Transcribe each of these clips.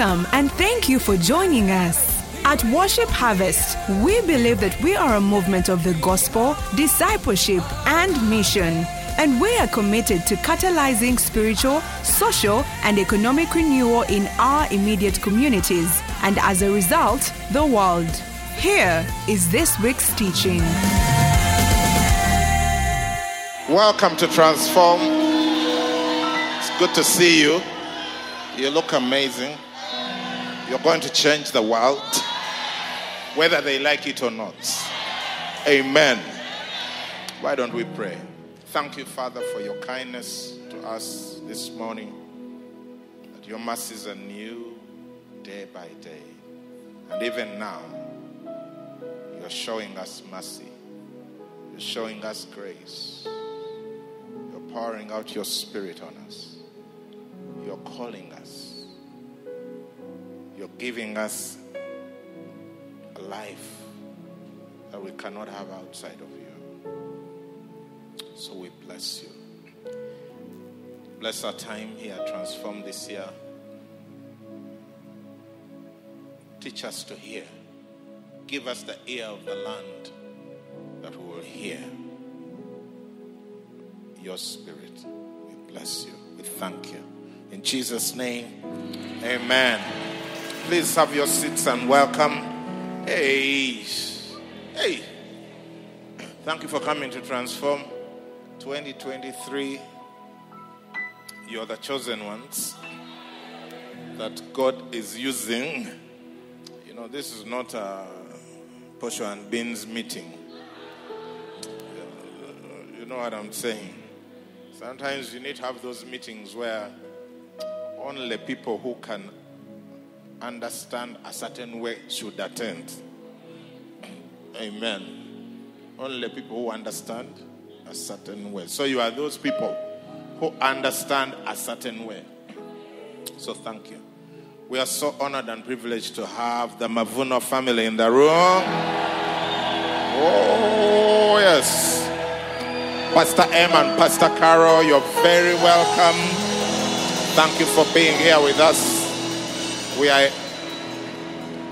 Welcome and thank you for joining us. At Worship Harvest, we believe that we are a movement of the gospel, discipleship, and mission. And we are committed to catalyzing spiritual, social, and economic renewal in our immediate communities, and as a result, the world. Here is this week's teaching. Welcome to Transform. It's good to see you. You look amazing. You're going to change the world, whether they like it or not. Amen. Why don't we pray? Thank you, Father, for your kindness to us this morning. That your mercies are new day by day. And even now, you're showing us mercy. You're showing us grace. You're pouring out your spirit on us. You're calling us. You're giving us a life that we cannot have outside of you. So we bless you. Bless our time here, transform this year. Teach us to hear. Give us the ear of the land that we will hear your spirit. We bless you. We thank you. In Jesus' name, amen. Please have your seats and welcome. Hey, hey. Thank you for coming to Transform 2023. You're the chosen ones that God is using. You know, this is not a Posho and Beans meeting. You know what I'm saying? Sometimes you need to have those meetings where only people who can understand a certain way should attend. Amen. Only people who understand a certain way. So you are those people who understand a certain way. So thank you. We are so honored and privileged to have the Mavuno family in the room. Oh, yes. Pastor M and Pastor Carol, you're very welcome. Thank you for being here with us. We are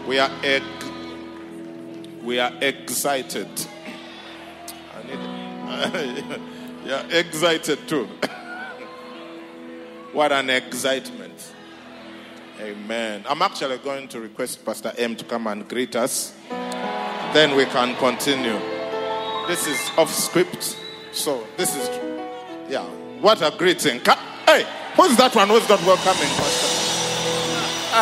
we are we are excited. I need yeah, excited too. what an excitement. Amen. I'm actually going to request Pastor M to come and greet us. Then we can continue. This is off script. So this is yeah. What a greeting. Hey, who's that one who's not welcoming, Pastor?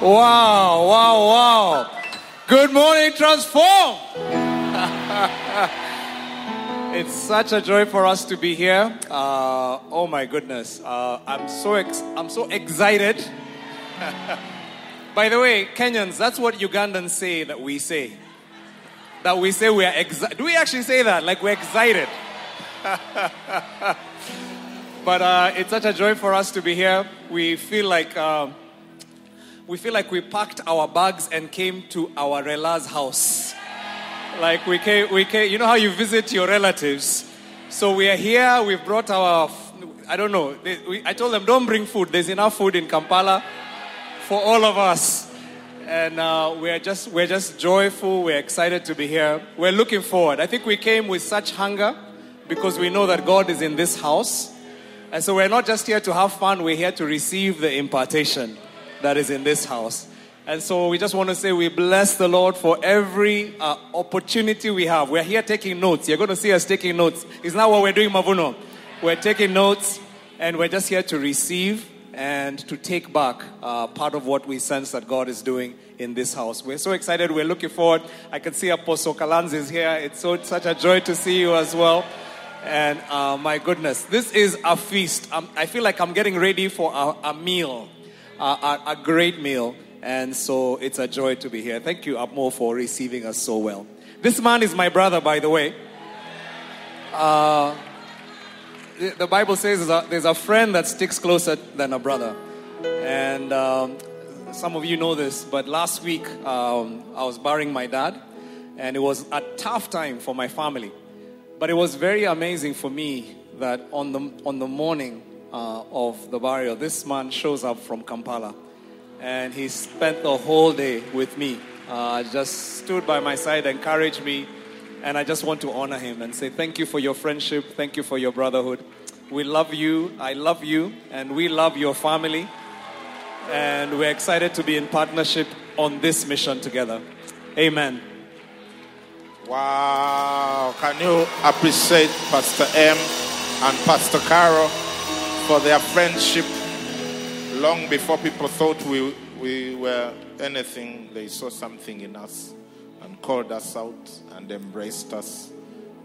wow, wow, wow. Good morning, Transform. it's such a joy for us to be here. Uh, oh my goodness, uh, I'm so ex- I'm so excited. By the way, Kenyans, that's what Ugandans say that we say. That we say we are excited. Do we actually say that? Like we're excited. But uh, it's such a joy for us to be here. We feel like uh, we feel like we packed our bags and came to our rela's house. Like we came, we came. You know how you visit your relatives. So we are here. We've brought our. I don't know. They, we, I told them don't bring food. There's enough food in Kampala for all of us. And uh, we're just we're just joyful. We're excited to be here. We're looking forward. I think we came with such hunger because we know that God is in this house. And so we're not just here to have fun, we're here to receive the impartation that is in this house. And so we just want to say we bless the Lord for every uh, opportunity we have. We're here taking notes. You're going to see us taking notes. It's not what we're doing, Mavuno. We're taking notes and we're just here to receive and to take back uh, part of what we sense that God is doing in this house. We're so excited. We're looking forward. I can see Apostle Kalanz is here. It's so such a joy to see you as well. And uh, my goodness, this is a feast. Um, I feel like I'm getting ready for a, a meal, uh, a, a, great meal. And so it's a joy to be here. Thank you, Amo, for receiving us so well. This man is my brother, by the way. Uh, the Bible says there's a, there's a, friend that sticks closer than a brother. And um, some of you know this, but last week um, I was burying my dad, and it was a tough time for my family. But it was very amazing for me that on the, on the morning uh, of the burial, this man shows up from Kampala. and he spent the whole day with me. Uh, just stood by my side, encouraged me, and I just want to honor him and say thank you for your friendship, thank you for your brotherhood. We love you, I love you, and we love your family. And we're excited to be in partnership on this mission together. Amen. Wow. Can you appreciate Pastor M and Pastor Caro for their friendship long before people thought we, we were anything? They saw something in us and called us out and embraced us.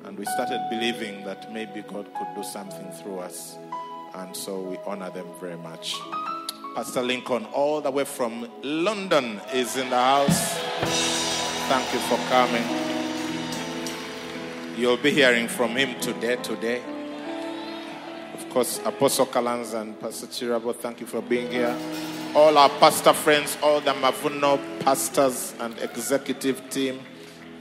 And we started believing that maybe God could do something through us. And so we honor them very much. Pastor Lincoln, all the way from London, is in the house. Thank you for coming. You'll be hearing from him today. Today, of course, Apostle Kalans and Pastor Chirabo, thank you for being here. All our pastor friends, all the Mavuno pastors and executive team,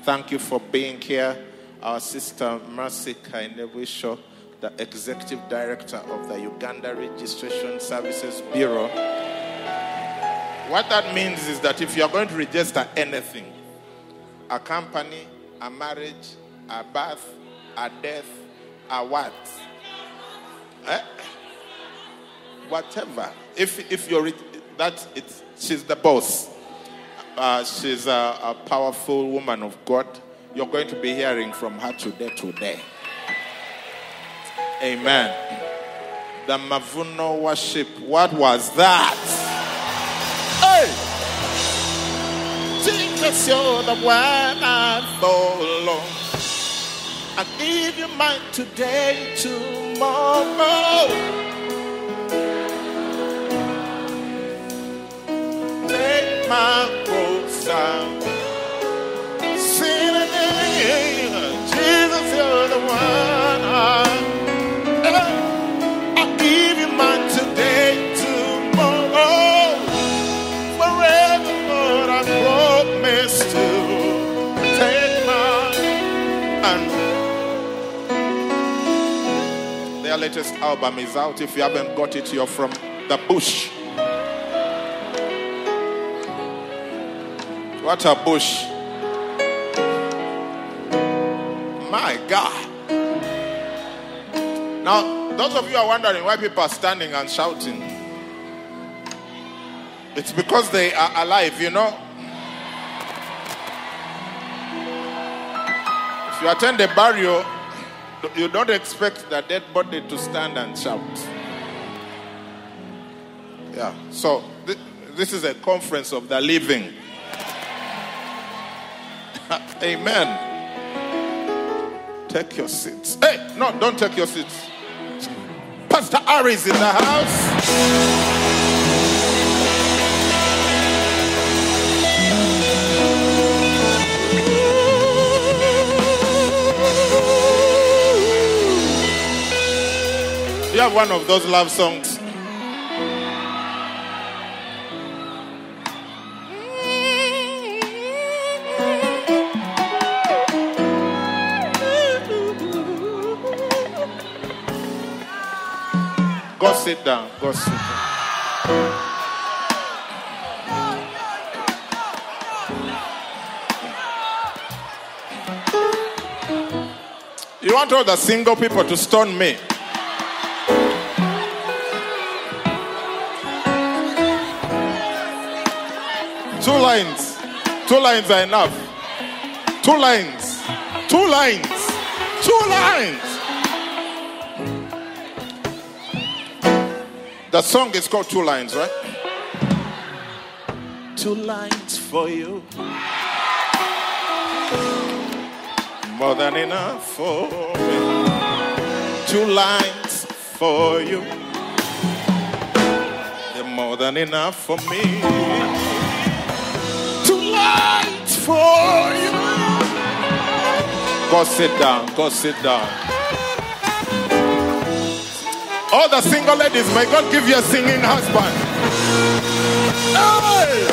thank you for being here. Our sister Mercy Kainobwisho the executive director of the Uganda Registration Services Bureau. What that means is that if you are going to register anything, a company, a marriage, a birth, a death, a what, eh? whatever. If if you're that, it's she's the boss. Uh, she's a, a powerful woman of God. You're going to be hearing from her today. Today. Amen. The Mavuno worship. What was that? Hey! Jesus, you're the one I follow. I give you mine today, tomorrow. Take my cross down. Sing again. Jesus, you're the one latest album is out. If you haven't got it, you're from the bush. What a bush! My God. Now, those of you are wondering why people are standing and shouting. It's because they are alive, you know. If you attend a burial, you don't expect the dead body to stand and shout. Yeah, so th- this is a conference of the living. Amen. Take your seats. Hey, no, don't take your seats. Pastor Ari is in the house. You have one of those love songs. Go sit down. Go sit down. You want all the single people to stone me? Two lines. Two lines are enough. Two lines. Two lines. Two lines. The song is called Two Lines, right? Two lines for you. More than enough for me. Two lines for you. They're more than enough for me. For you. Go sit down. Go sit down. All the single ladies, may God give you a singing husband. Hey!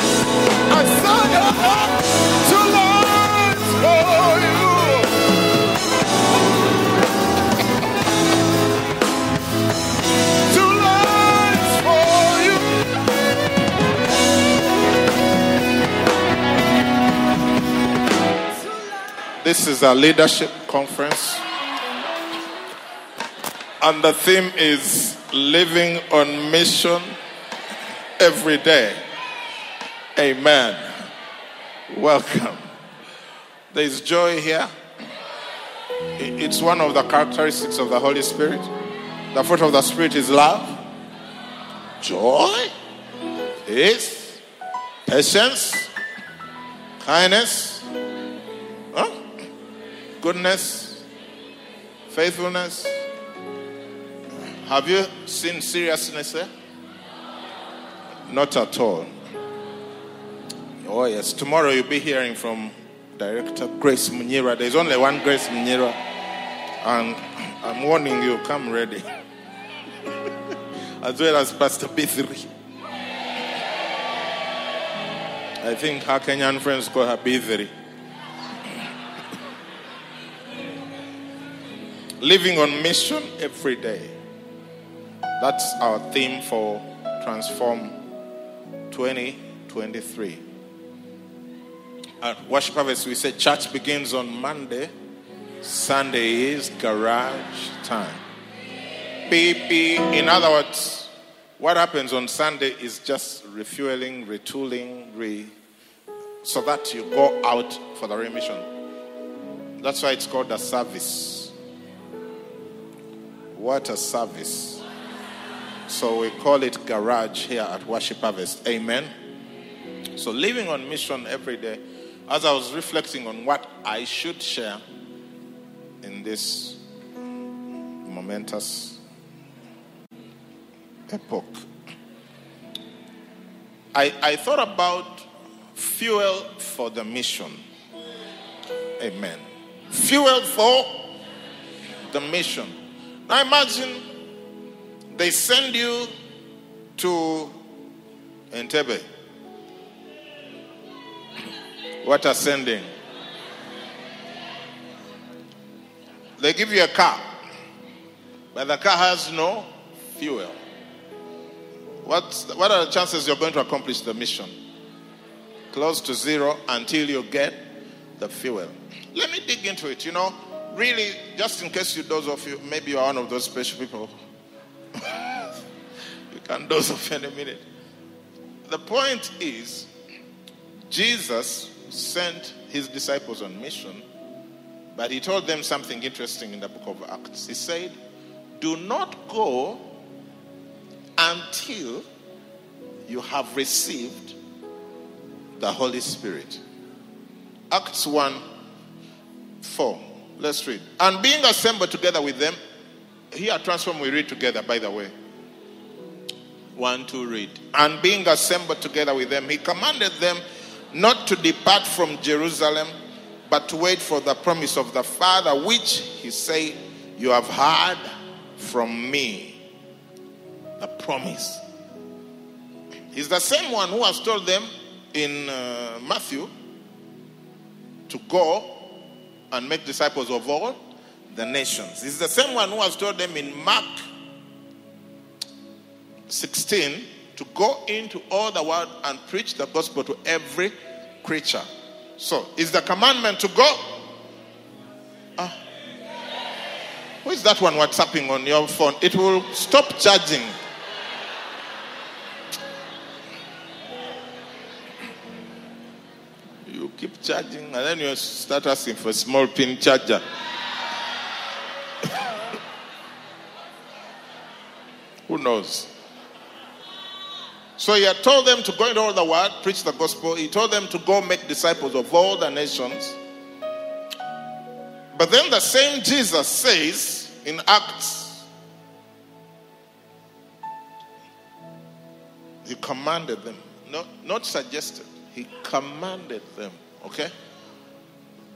I sang it two lines for you. This is a leadership conference. And the theme is living on mission every day. Amen. Welcome. There is joy here. It's one of the characteristics of the Holy Spirit. The fruit of the Spirit is love, joy, peace, patience, kindness? Goodness, faithfulness. Have you seen seriousness there? Not at all. Oh, yes. Tomorrow you'll be hearing from Director Grace Munyira. There's only one Grace Munyira. And I'm warning you, come ready. as well as Pastor B3. I think her Kenyan friends call her B3. Living on mission every day. That's our theme for Transform 2023. At Worship Harvest, we said church begins on Monday. Sunday is garage time. PP, in other words, what happens on Sunday is just refueling, retooling, re, so that you go out for the remission. That's why it's called a service. What a service. So we call it garage here at Worship Harvest. Amen. So living on mission every day, as I was reflecting on what I should share in this momentous epoch, I, I thought about fuel for the mission. Amen. Fuel for the mission. Now imagine they send you to Entebbe. What are sending? They give you a car, but the car has no fuel. What's, what are the chances you're going to accomplish the mission? Close to zero until you get the fuel. Let me dig into it. You know, really, just in case you, those of you, maybe you are one of those special people. you can doze off in a minute. The point is, Jesus sent his disciples on mission, but he told them something interesting in the book of Acts. He said, Do not go until you have received the Holy Spirit. Acts 1 4. Let's read. And being assembled together with them, here transform we read together, by the way. One, two, read. And being assembled together with them, he commanded them not to depart from Jerusalem, but to wait for the promise of the Father, which he said, You have heard from me. The promise. He's the same one who has told them in uh, Matthew to go and make disciples of all the nations. This is the same one who has told them in Mark 16 to go into all the world and preach the gospel to every creature. So, is the commandment to go? Ah. Who is that one WhatsApping on your phone? It will stop charging. You keep charging and then you start asking for a small pin charger. Who knows? So he had told them to go into all the world, preach the gospel. He told them to go make disciples of all the nations. But then the same Jesus says in Acts, he commanded them, not, not suggested, he commanded them, okay?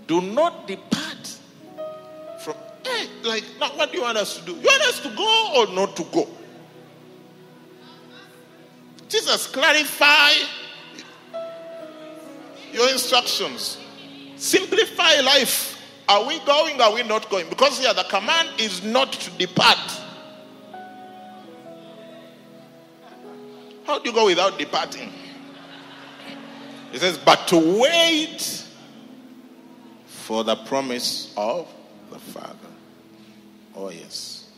Do not depart from, hey, like, now what do you want us to do? You want us to go or not to go? Jesus, clarify your instructions. Simplify life. Are we going? Are we not going? Because here the command is not to depart. How do you go without departing? He says, but to wait for the promise of the Father. Oh, yes.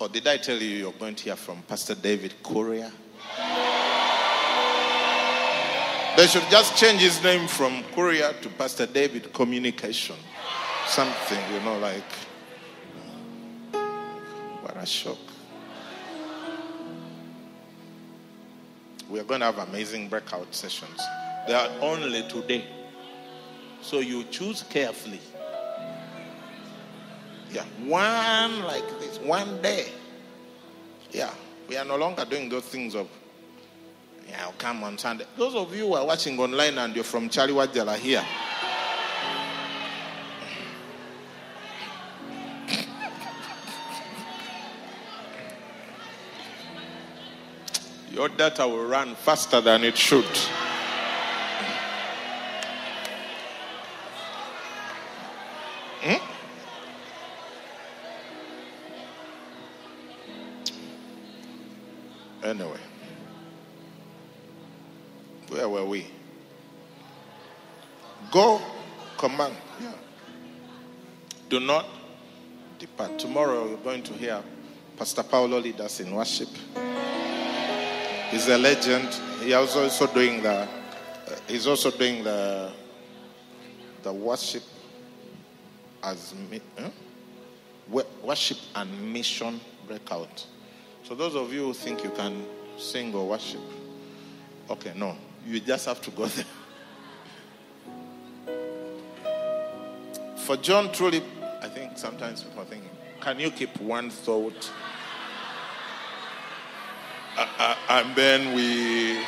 Or did I tell you you're going to hear from Pastor David Korea? They should just change his name from Korea to Pastor David Communication. Something, you know, like. Uh, what a shock. We are going to have amazing breakout sessions. They are only today. So you choose carefully. Yeah, one like this, one day. Yeah, we are no longer doing those things of, yeah, I'll come on Sunday. Those of you who are watching online and you're from Charlie Wajala here. Your data will run faster than it should. Going to hear Pastor Paulo lead us in worship. He's a legend. He is also doing the. Uh, he's also doing the. The worship as worship and mission breakout. So those of you who think you can sing or worship, okay, no, you just have to go there. For John, truly, I think sometimes people are thinking, can you keep one thought? Uh, uh, and then we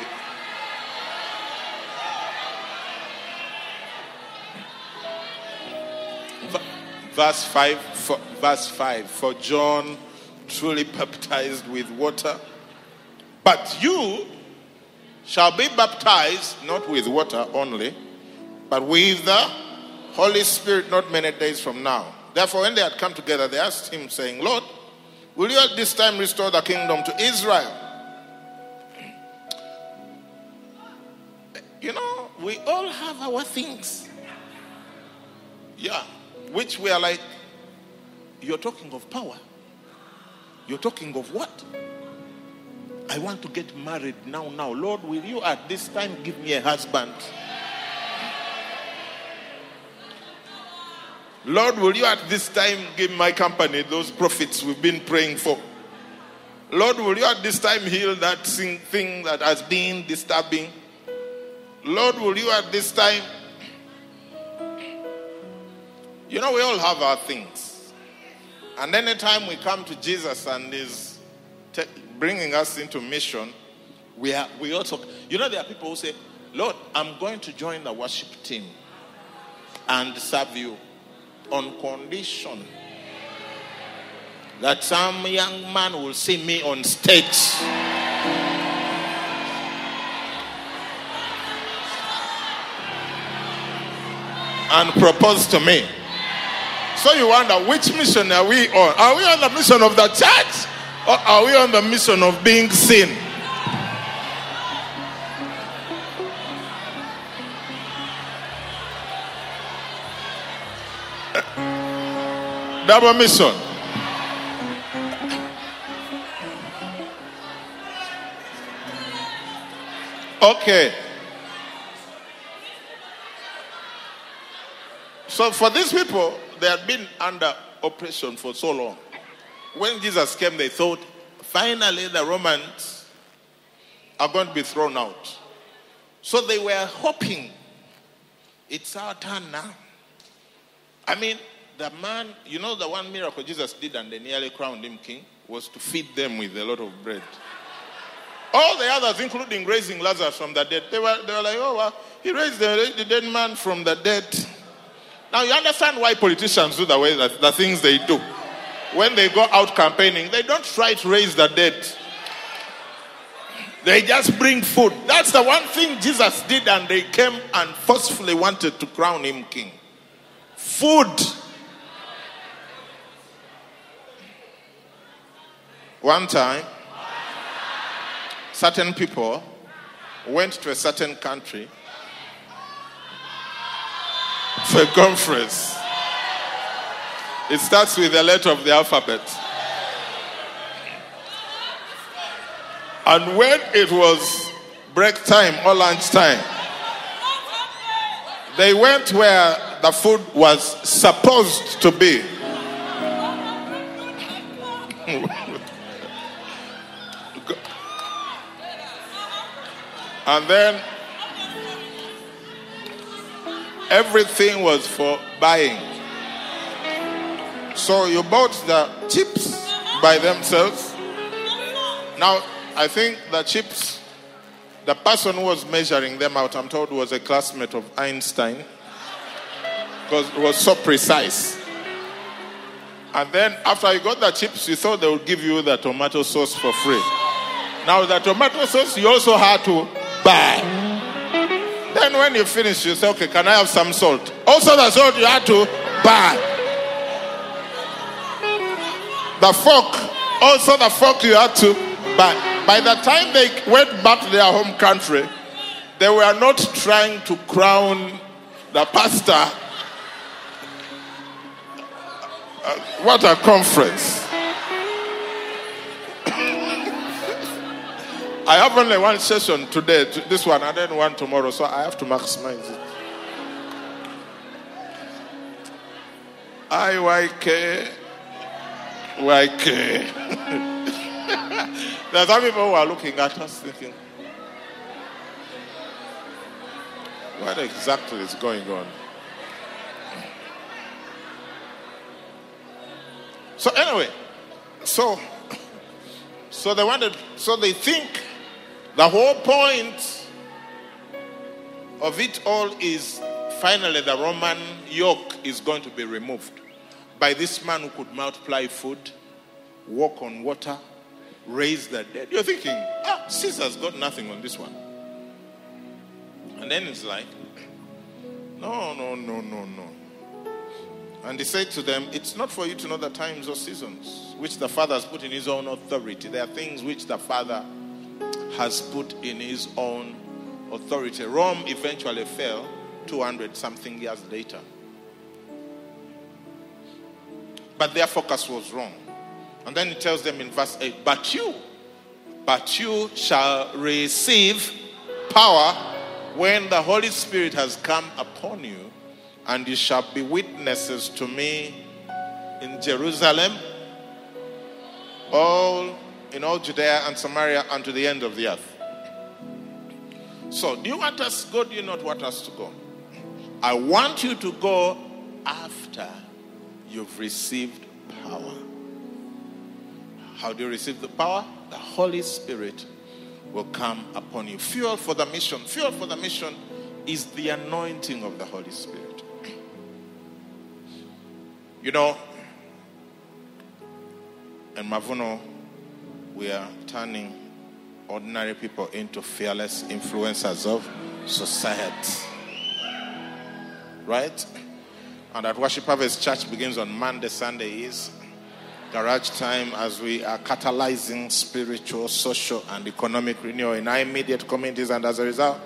verse 5 for, verse 5 for john truly baptized with water but you shall be baptized not with water only but with the holy spirit not many days from now therefore when they had come together they asked him saying lord will you at this time restore the kingdom to israel you know we all have our things yeah which we are like, you're talking of power. You're talking of what? I want to get married now, now. Lord, will you at this time give me a husband? Lord, will you at this time give my company those profits we've been praying for? Lord, will you at this time heal that thing that has been disturbing? Lord, will you at this time you know, we all have our things. And anytime we come to Jesus and He's te- bringing us into mission, we, are, we also, you know, there are people who say, Lord, I'm going to join the worship team and serve you on condition that some young man will see me on stage. And propose to me. So you wonder which mission are we on? Are we on the mission of the church or are we on the mission of being seen? Double mission. Okay. So for these people, they had been under oppression for so long. When Jesus came, they thought, finally, the Romans are going to be thrown out. So they were hoping, it's our turn now. I mean, the man, you know, the one miracle Jesus did and they nearly crowned him king was to feed them with a lot of bread. All the others, including raising Lazarus from the dead, they were, they were like, oh, well, he raised the, the dead man from the dead. Now you understand why politicians do the way that the things they do. When they go out campaigning, they don't try to raise the dead. They just bring food. That's the one thing Jesus did, and they came and forcefully wanted to crown him king. Food. One time, certain people went to a certain country for a conference. It starts with the letter of the alphabet. And when it was break time or lunch time, they went where the food was supposed to be. and then everything was for buying. So you bought the chips by themselves. Now, I think the chips, the person who was measuring them out, I'm told, was a classmate of Einstein because it was so precise. And then after you got the chips, you thought they would give you the tomato sauce for free. Now, the tomato sauce you also had to buy. Then when you finish, you say, okay, can I have some salt? Also, the salt you had to buy. The fork, also the fork you had to buy. By the time they went back to their home country, they were not trying to crown the pastor. Uh, what a conference. I have only one session today, this one, and then one tomorrow, so I have to maximize it. IYK, YK. There are some people who are looking at us thinking, what exactly is going on? So anyway, so so they wanted so they think the whole point of it all is finally the Roman yoke is going to be removed by this man who could multiply food, walk on water, raise the dead. You're thinking, ah, Caesar's got nothing on this one. And then it's like, no, no, no, no, no. And he said to them, It's not for you to know the times or seasons which the Father has put in his own authority. There are things which the Father has put in his own authority. Rome eventually fell 200 something years later. But their focus was wrong. And then he tells them in verse 8, But you, but you shall receive power when the Holy Spirit has come upon you, and you shall be witnesses to me in Jerusalem, all in all Judea and Samaria, and to the end of the earth. So, do you want us to go? Do you not want us to go? I want you to go after you've received power. How do you receive the power? The Holy Spirit will come upon you. Fuel for the mission. Fuel for the mission is the anointing of the Holy Spirit. You know, and Mavuno, we are turning ordinary people into fearless influencers of society. Right? And at Worship Harvest Church begins on Monday, Sunday is garage time as we are catalyzing spiritual, social, and economic renewal in our immediate communities, and as a result.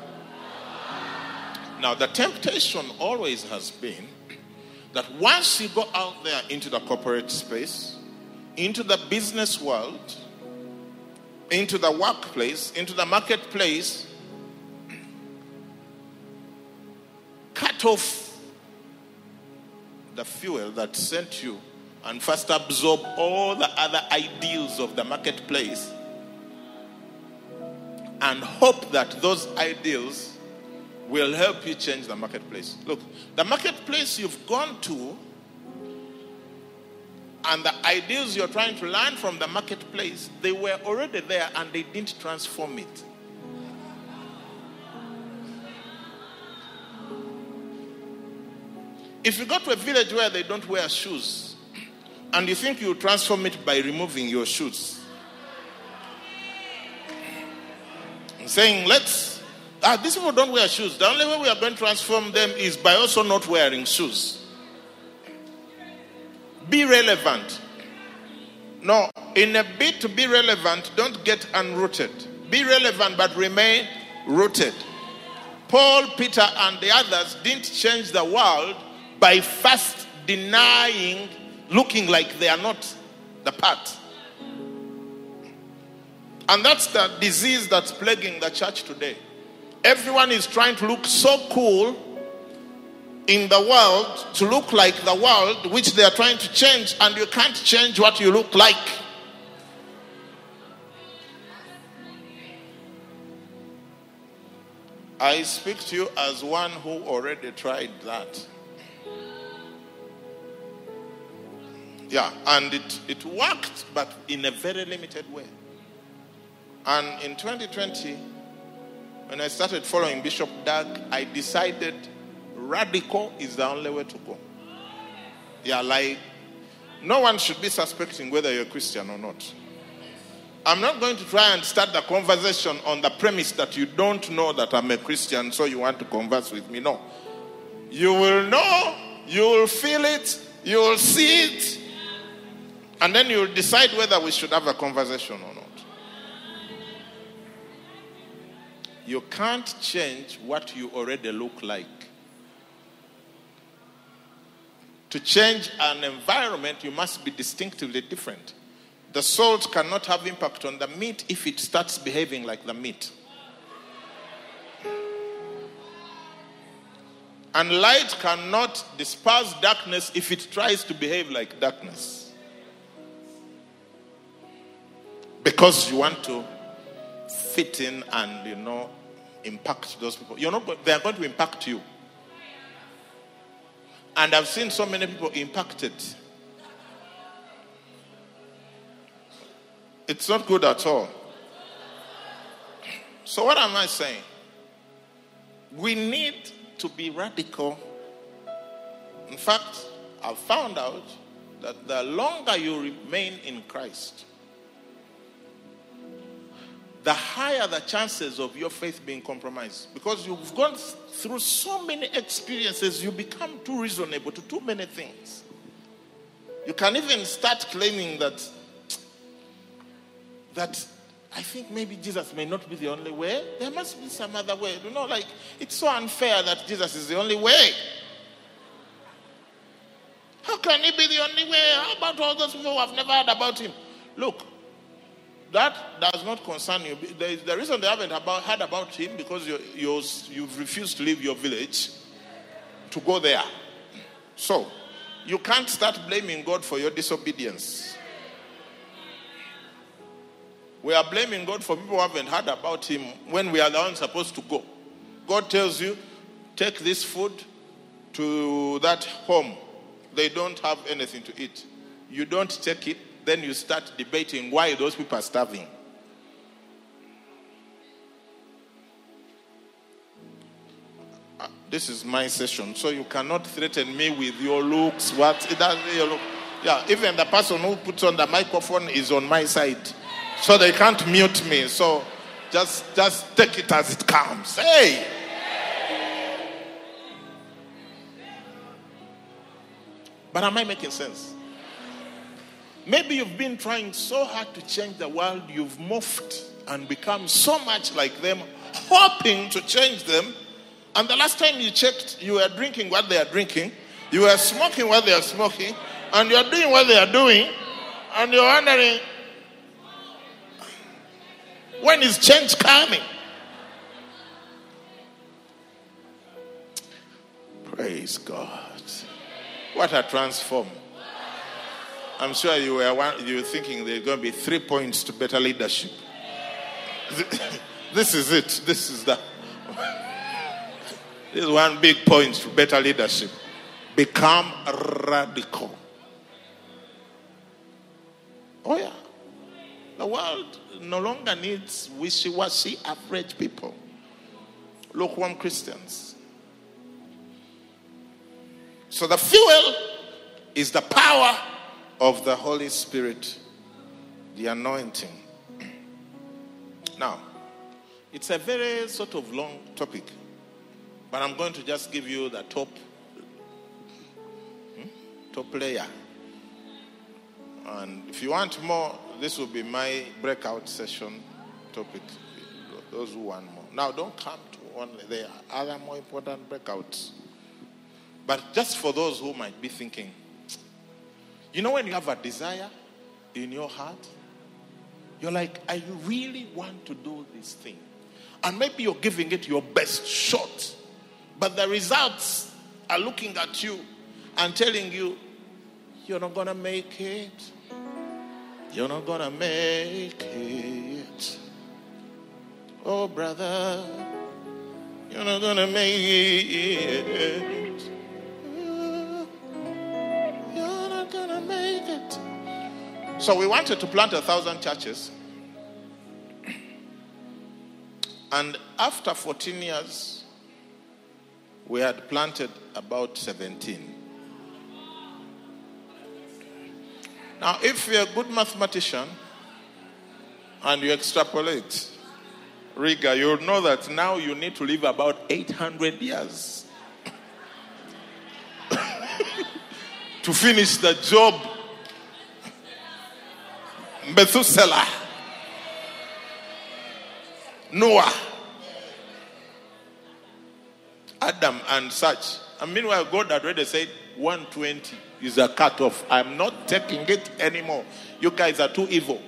Now, the temptation always has been that once you go out there into the corporate space, into the business world, into the workplace, into the marketplace, cut off the fuel that sent you and first absorb all the other ideals of the marketplace and hope that those ideals will help you change the marketplace. Look, the marketplace you've gone to and the ideas you're trying to learn from the marketplace, they were already there and they didn't transform it. If you go to a village where they don't wear shoes, and you think you transform it by removing your shoes. saying, let's, ah, these people don't wear shoes. The only way we are going to transform them is by also not wearing shoes. Be relevant. No, in a bid to be relevant, don't get unrooted. Be relevant but remain rooted. Paul, Peter, and the others didn't change the world by first denying, looking like they are not the part. And that's the disease that's plaguing the church today. Everyone is trying to look so cool in the world to look like the world which they are trying to change, and you can't change what you look like. I speak to you as one who already tried that. Yeah, and it, it worked, but in a very limited way. And in 2020, when I started following Bishop Doug, I decided radical is the only way to go. Yeah, like no one should be suspecting whether you're a Christian or not. I'm not going to try and start the conversation on the premise that you don't know that I'm a Christian, so you want to converse with me. No. You will know, you will feel it, you will see it, and then you'll decide whether we should have a conversation or not. You can't change what you already look like. To change an environment, you must be distinctively different. The salt cannot have impact on the meat if it starts behaving like the meat. And light cannot disperse darkness if it tries to behave like darkness. Because you want to fit in and, you know, impact those people. You're not, they are going to impact you. And I've seen so many people impacted. It's not good at all. So, what am I saying? We need to be radical. In fact, I've found out that the longer you remain in Christ, the higher the chances of your faith being compromised. Because you've gone through so many experiences, you become too reasonable to too many things. You can even start claiming that that I think maybe Jesus may not be the only way. There must be some other way. You know, like it's so unfair that Jesus is the only way. How can he be the only way? How about all those people who have never heard about him? Look, that does not concern you. The, the reason they haven't about, heard about him because you you you've refused to leave your village to go there. So, you can't start blaming God for your disobedience. We are blaming God for people who haven't heard about Him when we are the ones supposed to go. God tells you, take this food to that home. They don't have anything to eat. You don't take it, then you start debating why those people are starving. Uh, this is my session, so you cannot threaten me with your looks. What? Does, your look. Yeah, even the person who puts on the microphone is on my side. So they can't mute me. So just just take it as it comes. Hey. But am I making sense? Maybe you've been trying so hard to change the world, you've morphed and become so much like them, hoping to change them. And the last time you checked, you were drinking what they are drinking, you were smoking what they are smoking, and you're doing what they are doing, and you're wondering, when is change coming? Praise God. What a transform. I'm sure you were, you were thinking there's going to be three points to better leadership. This is it. This is the. This is one big point to better leadership. Become radical. Oh, yeah. The world no longer needs wishy washy average people, lukewarm Christians. So the fuel is the power of the Holy Spirit, the anointing. Now, it's a very sort of long topic, but I'm going to just give you the top hmm, top layer. And if you want more, this will be my breakout session topic. Those who want more. Now, don't come to only. There are other more important breakouts. But just for those who might be thinking, you know, when you have a desire in your heart, you're like, I really want to do this thing. And maybe you're giving it your best shot, but the results are looking at you and telling you, you're not going to make it. You're not going to make it. Oh, brother, you're not going to make it. So we wanted to plant a thousand churches. And after 14 years, we had planted about 17. Now, if you're a good mathematician and you extrapolate, Riga, you'll know that now you need to live about 800 years to finish the job. Methuselah, Noah, Adam, and such. And meanwhile, God had already said 120 is a cutoff. I'm not taking it anymore. You guys are too evil.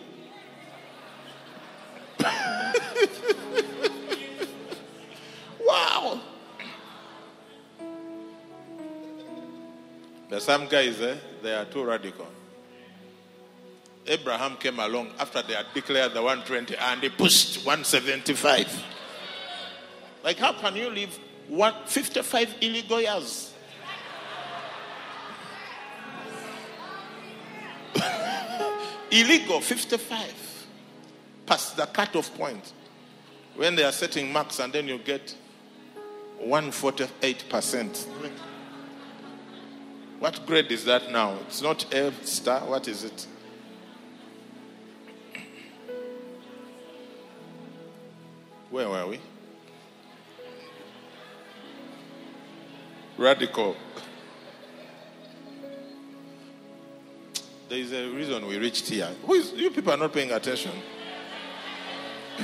wow. There's some guys, eh, they are too radical. Abraham came along after they had declared the 120 and he pushed 175. Like, how can you live one, 55 illegal years? illegal 55 past the cutoff point when they are setting marks and then you get 148%. What grade is that now? It's not A star. What is it? Where were we? Radical. There is a reason we reached here. Is, you people are not paying attention.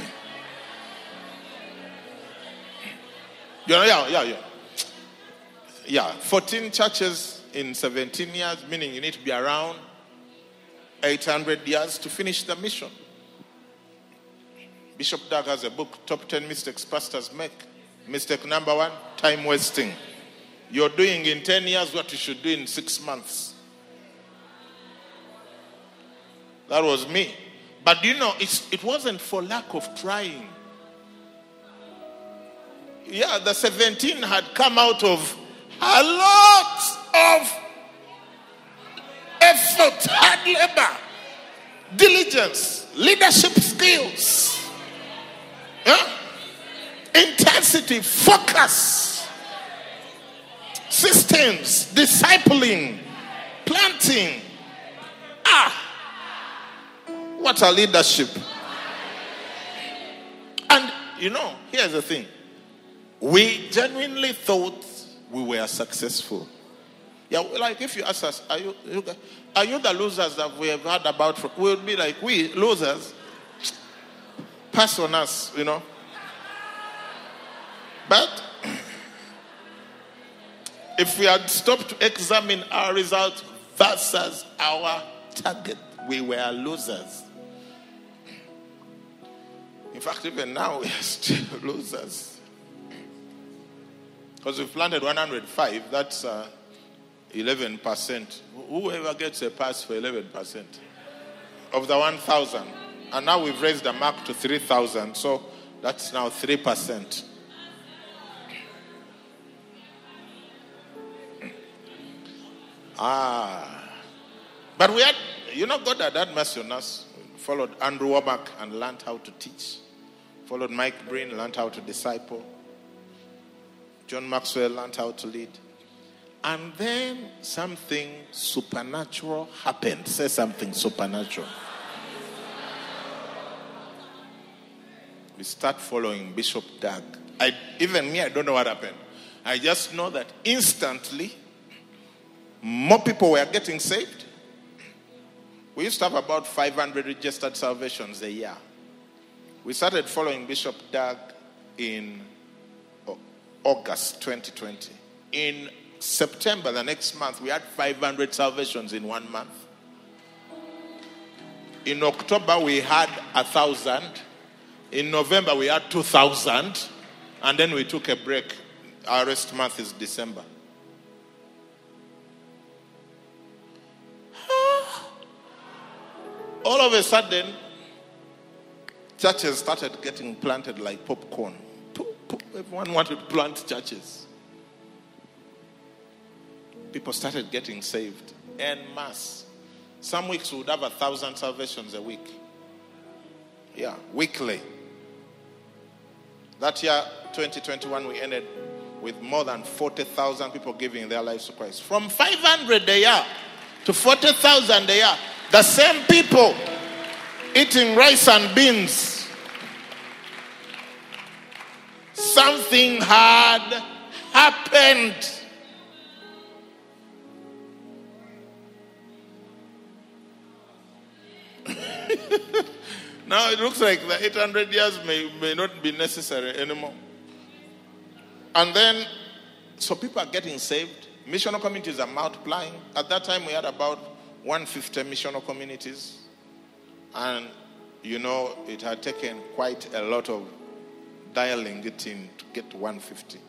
Know, yeah, yeah, yeah. Yeah, 14 churches in 17 years, meaning you need to be around 800 years to finish the mission. Bishop Dag has a book, Top 10 Mistakes Pastors Make. Mistake number one, time wasting. You're doing in 10 years what you should do in six months. That was me. But you know, it wasn't for lack of trying. Yeah, the 17 had come out of a lot of effort, hard labor, diligence, leadership skills, yeah? intensity, focus, systems, discipling, planting. Ah, what a leadership. And you know, here's the thing we genuinely thought we were successful. Yeah, like if you ask us, are you, are you the losers that we have heard about? We'll be like, we losers, pass on us, you know. But if we had stopped to examine our results versus our target, we were losers. In fact, even now we are still losers. Because we planted 105, that's uh, 11%. Whoever gets a pass for 11% of the 1,000. And now we've raised the mark to 3,000, so that's now 3%. Ah. But we had, you know, God had had mercy on us. Followed Andrew Wommack and learned how to teach. Followed Mike Breen, learned how to disciple. John Maxwell learned how to lead. And then something supernatural happened. Say something supernatural. We start following Bishop Dag. I, even me, I don't know what happened. I just know that instantly, more people were getting saved. We used to have about 500 registered salvations a year. We started following Bishop Dag in oh, August 2020. In September, the next month, we had 500 salvations in one month. In October, we had a thousand. In November, we had 2,000. And then we took a break. Our rest month is December. All of a sudden, churches started getting planted like popcorn. Everyone wanted to plant churches. People started getting saved en masse. Some weeks we would have a thousand salvations a week. Yeah, weekly. That year, 2021, we ended with more than 40,000 people giving their lives to Christ. From 500 a year to 40,000 a year. The same people eating rice and beans. Something had happened. Now it looks like the 800 years may, may not be necessary anymore. And then, so people are getting saved. Missional communities are multiplying. At that time, we had about 150 missional communities. And, you know, it had taken quite a lot of dialing it in to get to 150.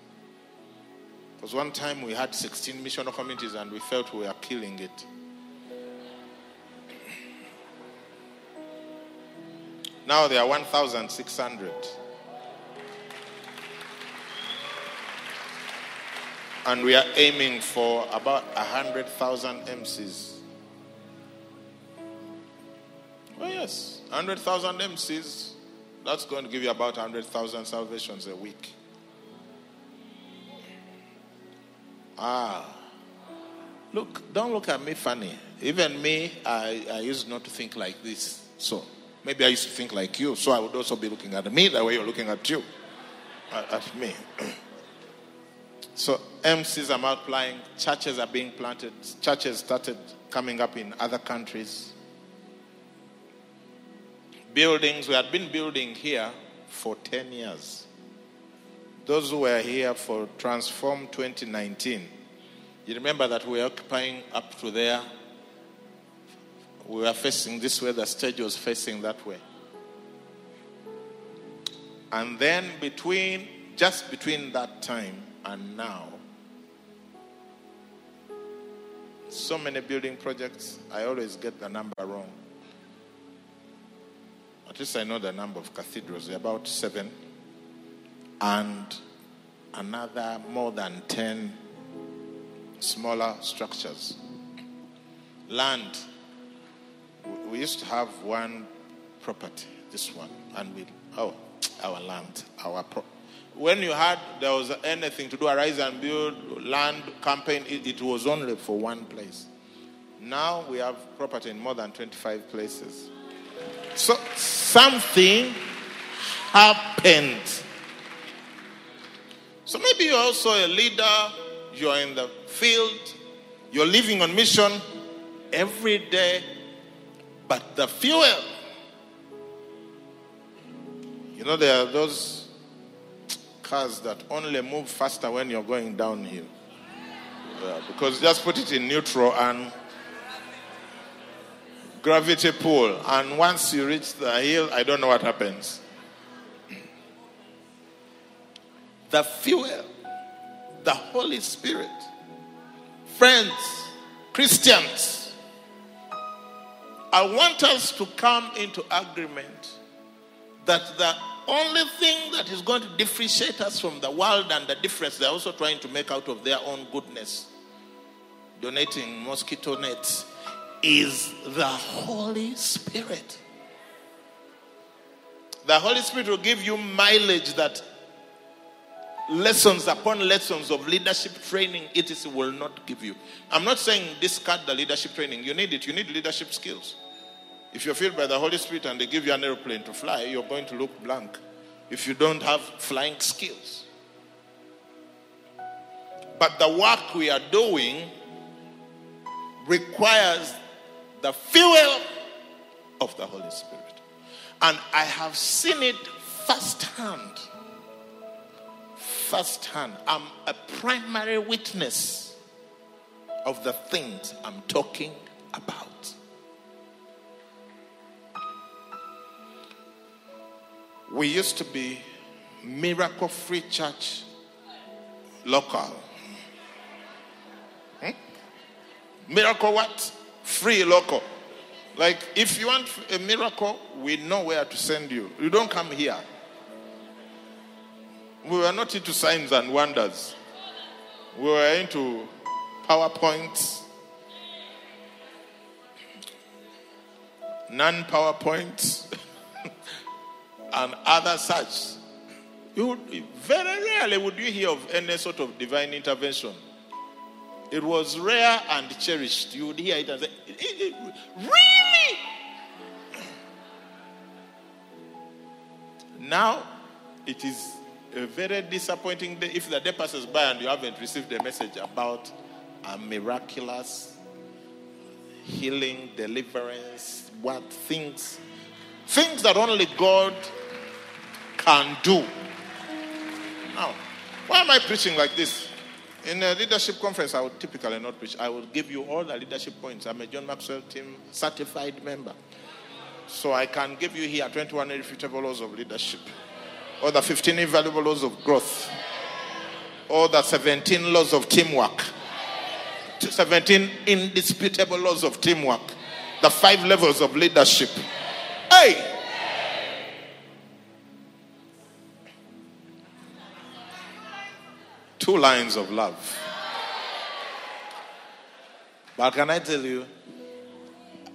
Because one time we had 16 missional communities and we felt we were killing it. Now there are 1,600. And we are aiming for about 100,000 MCs. Oh, yes. 100,000 MCs. That's going to give you about 100,000 salvations a week. Ah. Look, don't look at me funny. Even me, I, I used not to think like this. So maybe I used to think like you. So I would also be looking at me the way you're looking at you, at, at me. so MCs are multiplying, churches are being planted, churches started coming up in other countries buildings. We had been building here for 10 years. Those who were here for Transform 2019, you remember that we were occupying up to there. We were facing this way, the stage was facing that way. And then between, just between that time and now, so many building projects, I always get the number wrong. At least I know the number of cathedrals, about seven, and another more than 10 smaller structures. Land, we used to have one property, this one, and we, oh, our land, our pro- when you had there was anything to do a rise and build land campaign it, it, was only for one place. Now we have property in more than 25 places. So something happened. So maybe you're also a leader, you're in the field, you're living on mission. Every day, but the fuel. You know, there are those cars that only move faster when you're going downhill. Yeah, because just put it in neutral and gravity pull. And once you reach the hill, I don't know what happens. The fuel, the Holy Spirit. Friends, Christians, I want us to come into agreement that the only thing that is going to differentiate us from the world and the difference they're also trying to make out of their own goodness, donating mosquito nets, is the Holy Spirit. The Holy Spirit will give you mileage that lessons upon lessons of leadership training it is will not give you. I'm not saying discard the leadership training. You need it. You need leadership skills. If you're filled by the Holy Spirit and they give you an airplane to fly, you're going to look blank if you don't have flying skills. But the work we are doing requires the fuel of the Holy Spirit. And I have seen it firsthand. Firsthand. I'm a primary witness of the things I'm talking about. We used to be Miracle Free Church local. Hmm? Miracle what? Free local. Like if you want a miracle, we know where to send you. You don't come here. We were not into signs and wonders. We were into PowerPoints, non PowerPoints, and other such. You very rarely would you hear of any sort of divine intervention. It was rare and cherished. You would hear it and say, Really? Now, it is a very disappointing day if the day passes by and you haven't received a message about a miraculous healing, deliverance, what things, things that only God can do. Now, why am I preaching like this? In a leadership conference, I would typically not preach. I will give you all the leadership points. I'm a John Maxwell team certified member. So I can give you here 21 irrefutable laws of leadership, or the 15 invaluable laws of growth, or the 17 laws of teamwork, 17 indisputable laws of teamwork, the five levels of leadership. Hey! Two lines of love. But can I tell you,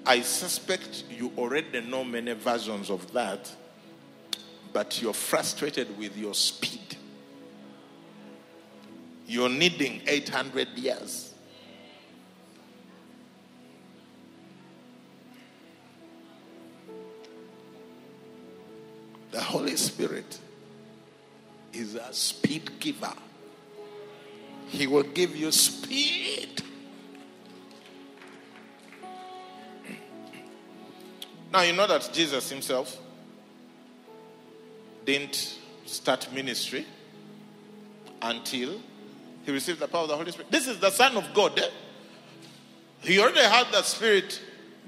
I suspect you already know many versions of that, but you're frustrated with your speed. You're needing 800 years. The Holy Spirit is a speed giver. He will give you speed. Now, you know that Jesus himself didn't start ministry until he received the power of the Holy Spirit. This is the Son of God. Eh? He already had the Spirit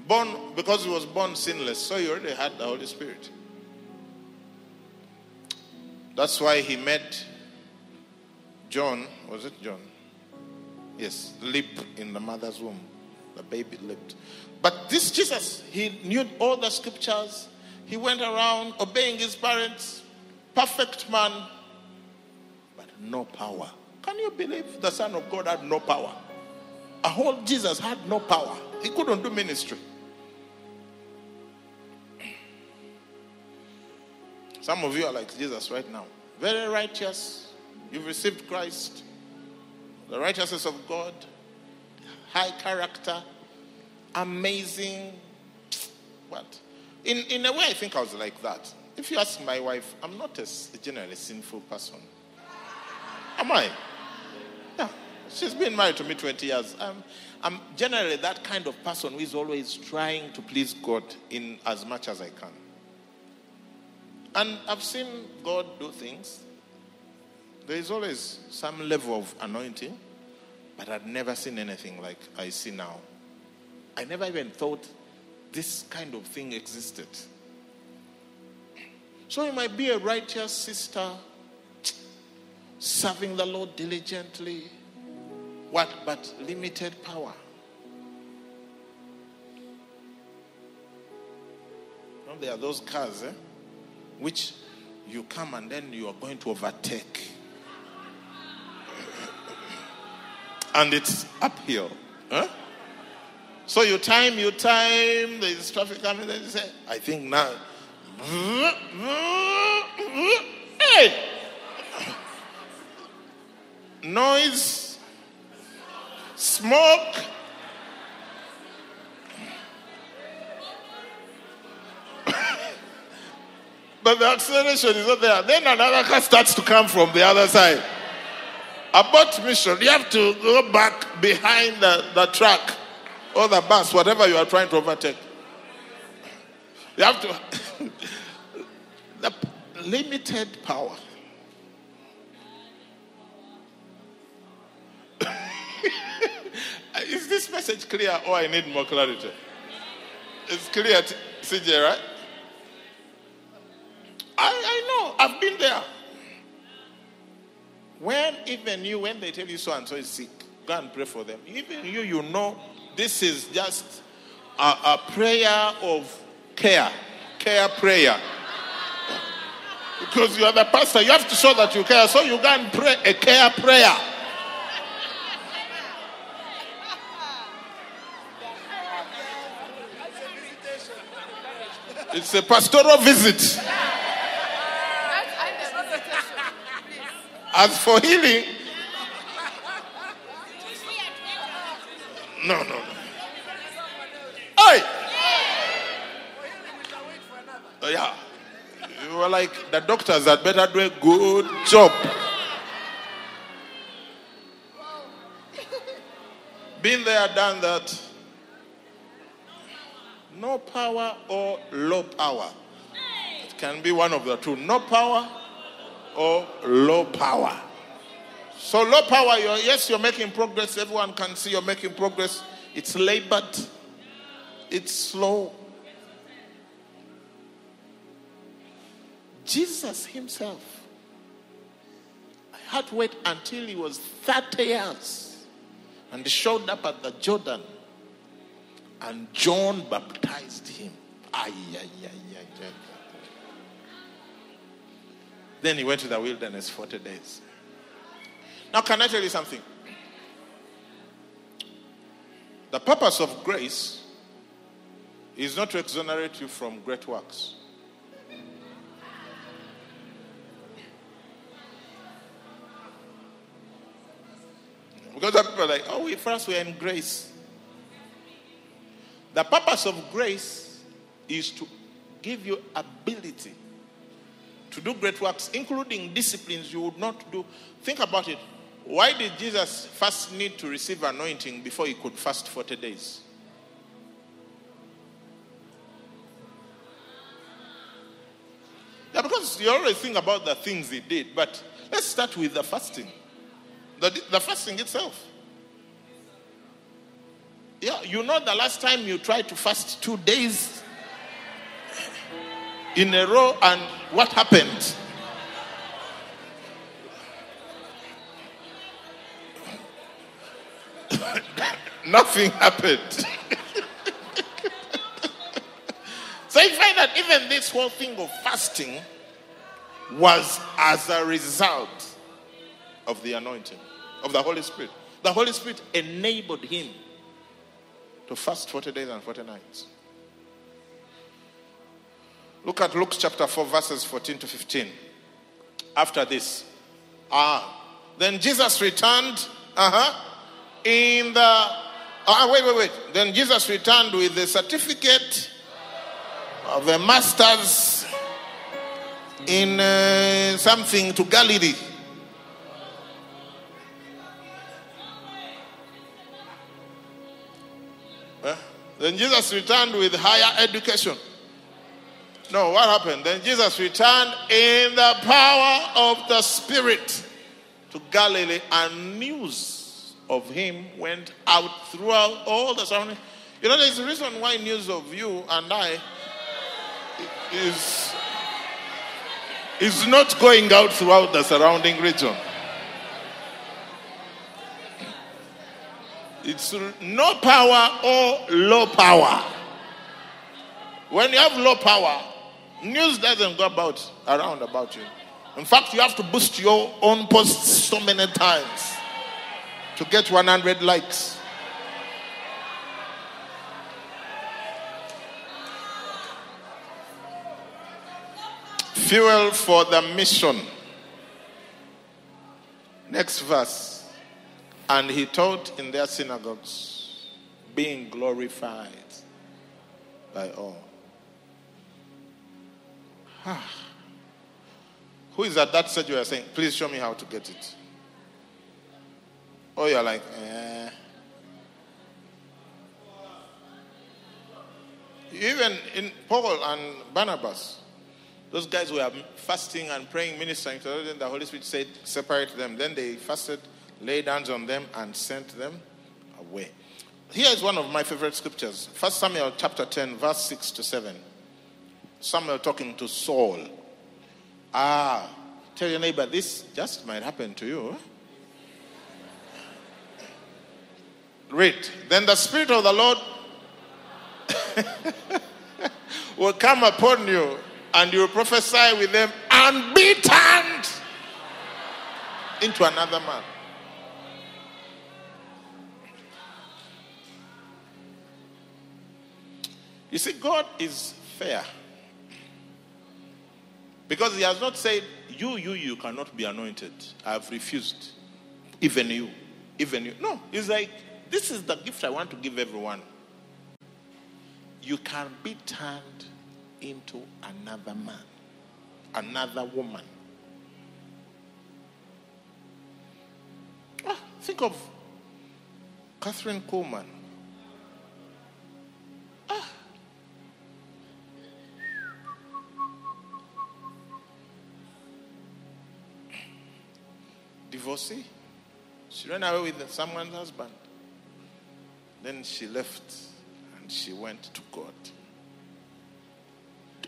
born because he was born sinless, so he already had the Holy Spirit. That's why he made John, was it John? Yes, leap in the mother's womb. The baby leaped. But this Jesus, he knew all the scriptures. He went around obeying his parents, perfect man, but no power. Can you believe the Son of God had no power? A whole Jesus had no power. He couldn't do ministry. Some of you are like Jesus right now. Very righteous, You've received Christ, the righteousness of God, high character, amazing. What? In, in a way, I think I was like that. If you ask my wife, I'm not a, generally sinful person. Am I? Yeah. She's been married to me 20 years. I'm, I'm generally that kind of person who is always trying to please God in as much as I can. And I've seen God do things there is always some level of anointing, but I'd never seen anything like I see now. I never even thought this kind of thing existed. So you might be a righteous sister, serving the Lord diligently. What but limited power? Know, there are those cars eh, which you come and then you are going to overtake. And it's uphill. Huh? So you time, you time, there's traffic coming, then you say, I think now. Hey! Noise, smoke, but the acceleration is not there. Then another car starts to come from the other side. About mission, you have to go back behind the, the truck or the bus, whatever you are trying to overtake. You have to. the limited power. is this message clear or I need more clarity? It's clear, CJ, right? When even you, when they tell you so and so is sick, go and pray for them. Even you, you know, this is just a, a prayer of care, care prayer. Because you are the pastor, you have to show that you care. So you go and pray a care prayer. It's a pastoral visit. As for healing, no, no, no. Hey! Oh, yeah. You were like, the doctors had better do a good job. Been there, done that. No power or low power. It can be one of the two. No power or low power. So low power, you're, yes, you're making progress. Everyone can see you're making progress. It's labored. It's slow. Jesus himself had to wait until he was 30 years and he showed up at the Jordan and John baptized him. Ay, ay, ay, ay, ay. Then he went to the wilderness 40 days. Now, can I tell you something? The purpose of grace is not to exonerate you from great works. Because some people are like, oh, we first were in grace. The purpose of grace is to give you ability to do great works, including disciplines you would not do. Think about it. Why did Jesus first need to receive anointing before he could fast 40 days? Yeah, because you always think about the things he did, but let's start with the fasting. The, the fasting itself. Yeah, you know the last time you tried to fast two days in a row and what happened? Nothing happened. so you find that even this whole thing of fasting was as a result of the anointing of the Holy Spirit. The Holy Spirit enabled him to fast 40 days and 40 nights. Look at Luke chapter 4, verses 14 to 15. After this, ah, then Jesus returned, uh huh, in the, ah, wait, wait, wait. Then Jesus returned with the certificate of a master's in uh, something to Galilee. Then Jesus returned with higher education. No, what happened? Then Jesus returned in the power of the Spirit to Galilee, and news of him went out throughout all the surrounding. You know, there's a reason why news of you and I is, is not going out throughout the surrounding region. It's no power or low power. When you have low power, news doesn't go about around about you. In fact, you have to boost your own posts so many times to get 100 likes. Fuel for the mission. Next verse. And he taught in their synagogues, being glorified by all. Who is at that stage you are saying, please show me how to get it? Or you're like, eh. Even in Paul and Barnabas, those guys who were fasting and praying, ministering. So then the Holy Spirit said, separate them. Then they fasted, laid hands on them, and sent them away. Here is one of my favorite scriptures. First Samuel chapter 10, verse 6 to 7. Samuel talking to Saul. Ah, tell your neighbor, this just might happen to you. Read. Then the Spirit of the Lord will come upon you, and you will prophesy with them and be turned into another man. You see, God is fair. Because He has not said, You, you, you cannot be anointed. I have refused. Even you. Even you. No, He's like, This is the gift I want to give everyone. You can be turned into another man, another woman. Ah, think of Kathryn Kuhlman. Ah. Divorcee. She ran away with someone's husband. Then she left and she went to God.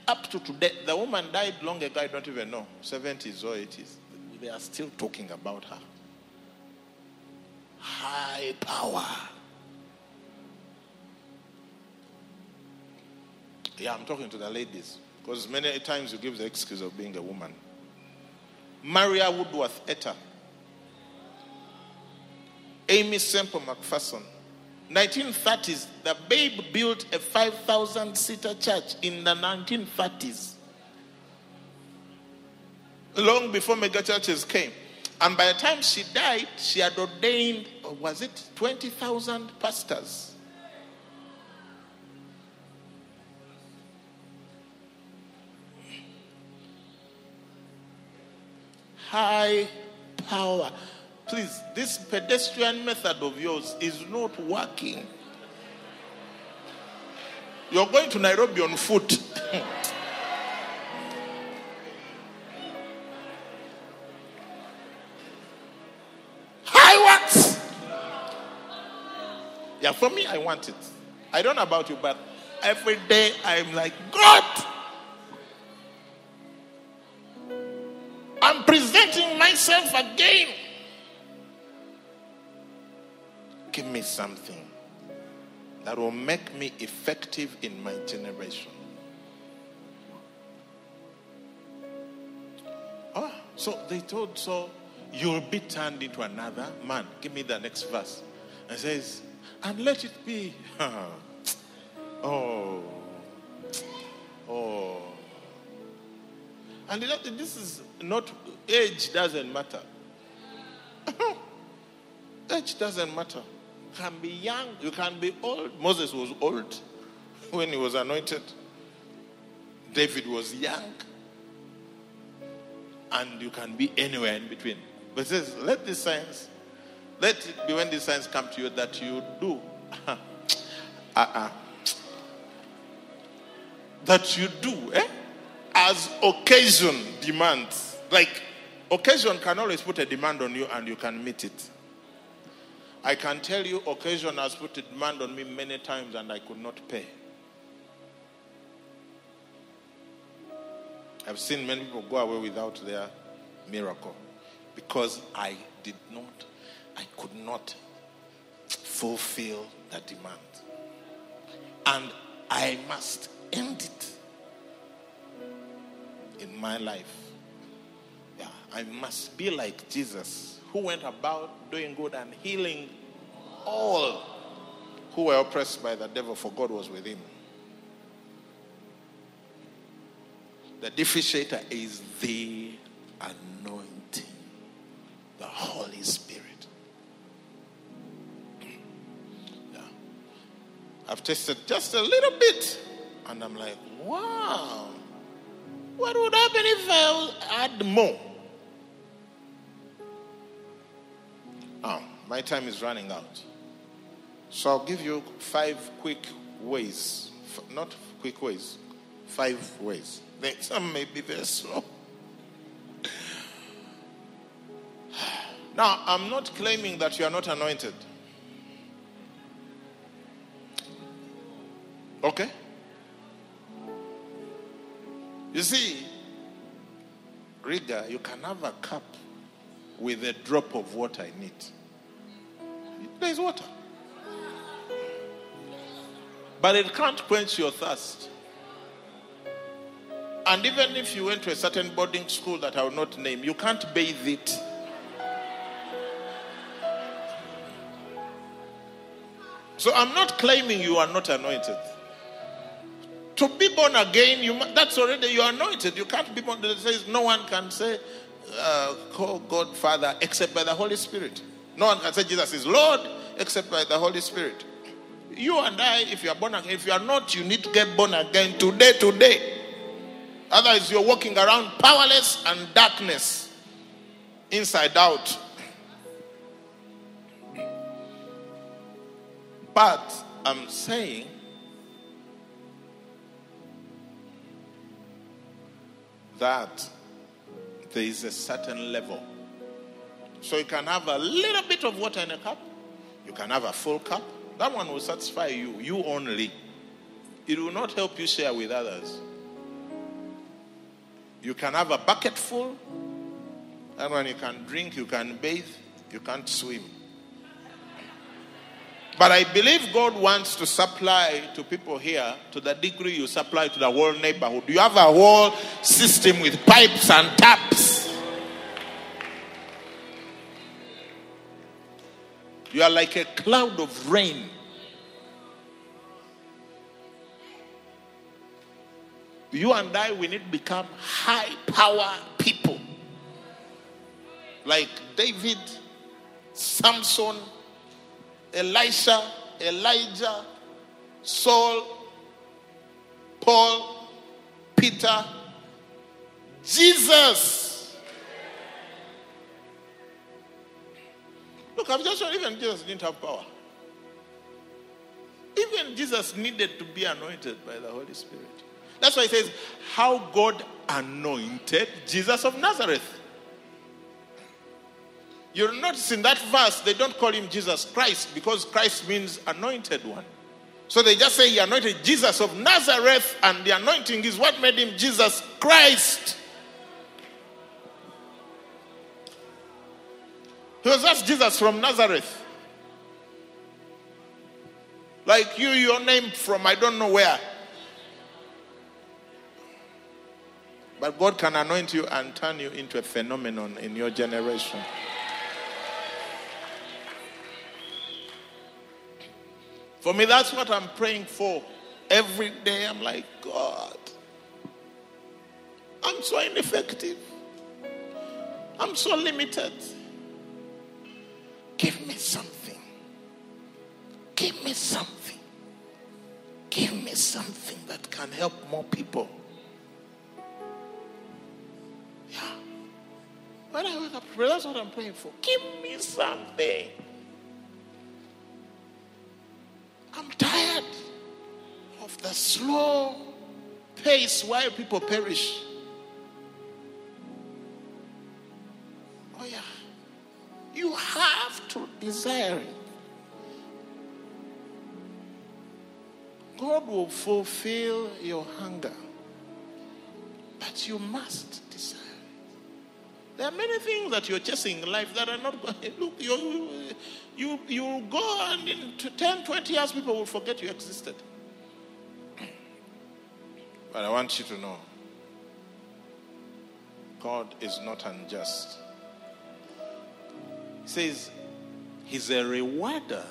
Up to today, the woman died long ago, I don't even know, 70s or 80s. They are still talking about her. High power. Yeah, I'm talking to the ladies because many times you give the excuse of being a woman. Maria Woodworth Etter, Aimee Semple McPherson, 1930s, the Babe built a 5,000 seater church in the 1930s. Long before mega churches came. And by the time she died, she had ordained, was it 20,000 pastors? High power. Please, this pedestrian method of yours is not working. You're going to Nairobi on foot. High what? Yeah, for me, I want it. I don't know about you, but every day I'm like, God, I'm presenting myself again. Give me something that will make me effective in my generation. Oh, so they told so you'll be turned into another man. Give me the next verse. And says, and let it be. oh. Oh. And this is not age doesn't matter. age doesn't matter can be young, you can be old. Moses was old when he was anointed. David was young. And you can be anywhere in between. But it says, let this science, let it be when this signs come to you that you do. uh-uh. That you do, eh? As occasion demands. Like, occasion can always put a demand on you and you can meet it. I can tell you, occasion has put a demand on me many times and I could not pay. I've seen many people go away without their miracle because I did not, I could not fulfill the demand. And I must end it in my life. Yeah, I must be like Jesus who went about doing good and healing all who were oppressed by the devil, for God was with him. The deficiator is the anointing, the Holy Spirit. Yeah. I've tasted just a little bit, and I'm like, wow. What would happen if I add more? Oh, my time is running out. So I'll give you five quick ways. Not quick ways, five ways. Some may be very slow. Now, I'm not claiming that you are not anointed. Okay? You see, Riga, you can have a cup with a drop of water in it. There is water. But it can't quench your thirst. And even if you went to a certain boarding school that I will not name, you can't bathe it. So I'm not claiming you are not anointed. To be born again, you that's already you are anointed. You can't be born. It says no one can say, uh, call God Father except by the Holy Spirit. No one can say Jesus is Lord except by the Holy Spirit. You and I, if you are born again, if you are not, you need to get born again today, today. Otherwise, you're walking around powerless and darkness, inside out. But I'm saying that there is a certain level. So you can have a little bit of water in a cup, you can have a full cup. That one will satisfy you, you only. It will not help you share with others. You can have a bucket full, and when you can drink, you can bathe, you can't swim. But I believe God wants to supply to people here to the degree you supply to the whole neighborhood. You have a whole system with pipes and taps. You are like a cloud of rain. You and I, we need to become high power people. Like David, Samson, Elisha, Elijah, Saul, Paul, Peter, Jesus. Look, I've just shown even Jesus didn't have power. Even Jesus needed to be anointed by the Holy Spirit. That's why he says, How God anointed Jesus of Nazareth. You'll notice in that verse, they don't call him Jesus Christ because Christ means anointed one. So they just say he anointed Jesus of Nazareth, and the anointing is what made him Jesus Christ. He was just Jesus from Nazareth. Like you, your name from I don't know where. But God can anoint you and turn you into a phenomenon in your generation. For me, that's what I'm praying for. Every day, I'm like, God, I'm so ineffective. I'm so limited. Give me something. Give me something. Give me something that can help more people. Yeah. When I wake up, that's what I'm praying for. Give me something. The slow pace while people perish. Oh, yeah. You have to desire it. God will fulfill your hunger, but you must desire. There are many things that you're chasing in life that are not. Look, you you you go and in 10, 20 years, people will forget you existed. But I want you to know God is not unjust. He says He's a rewarder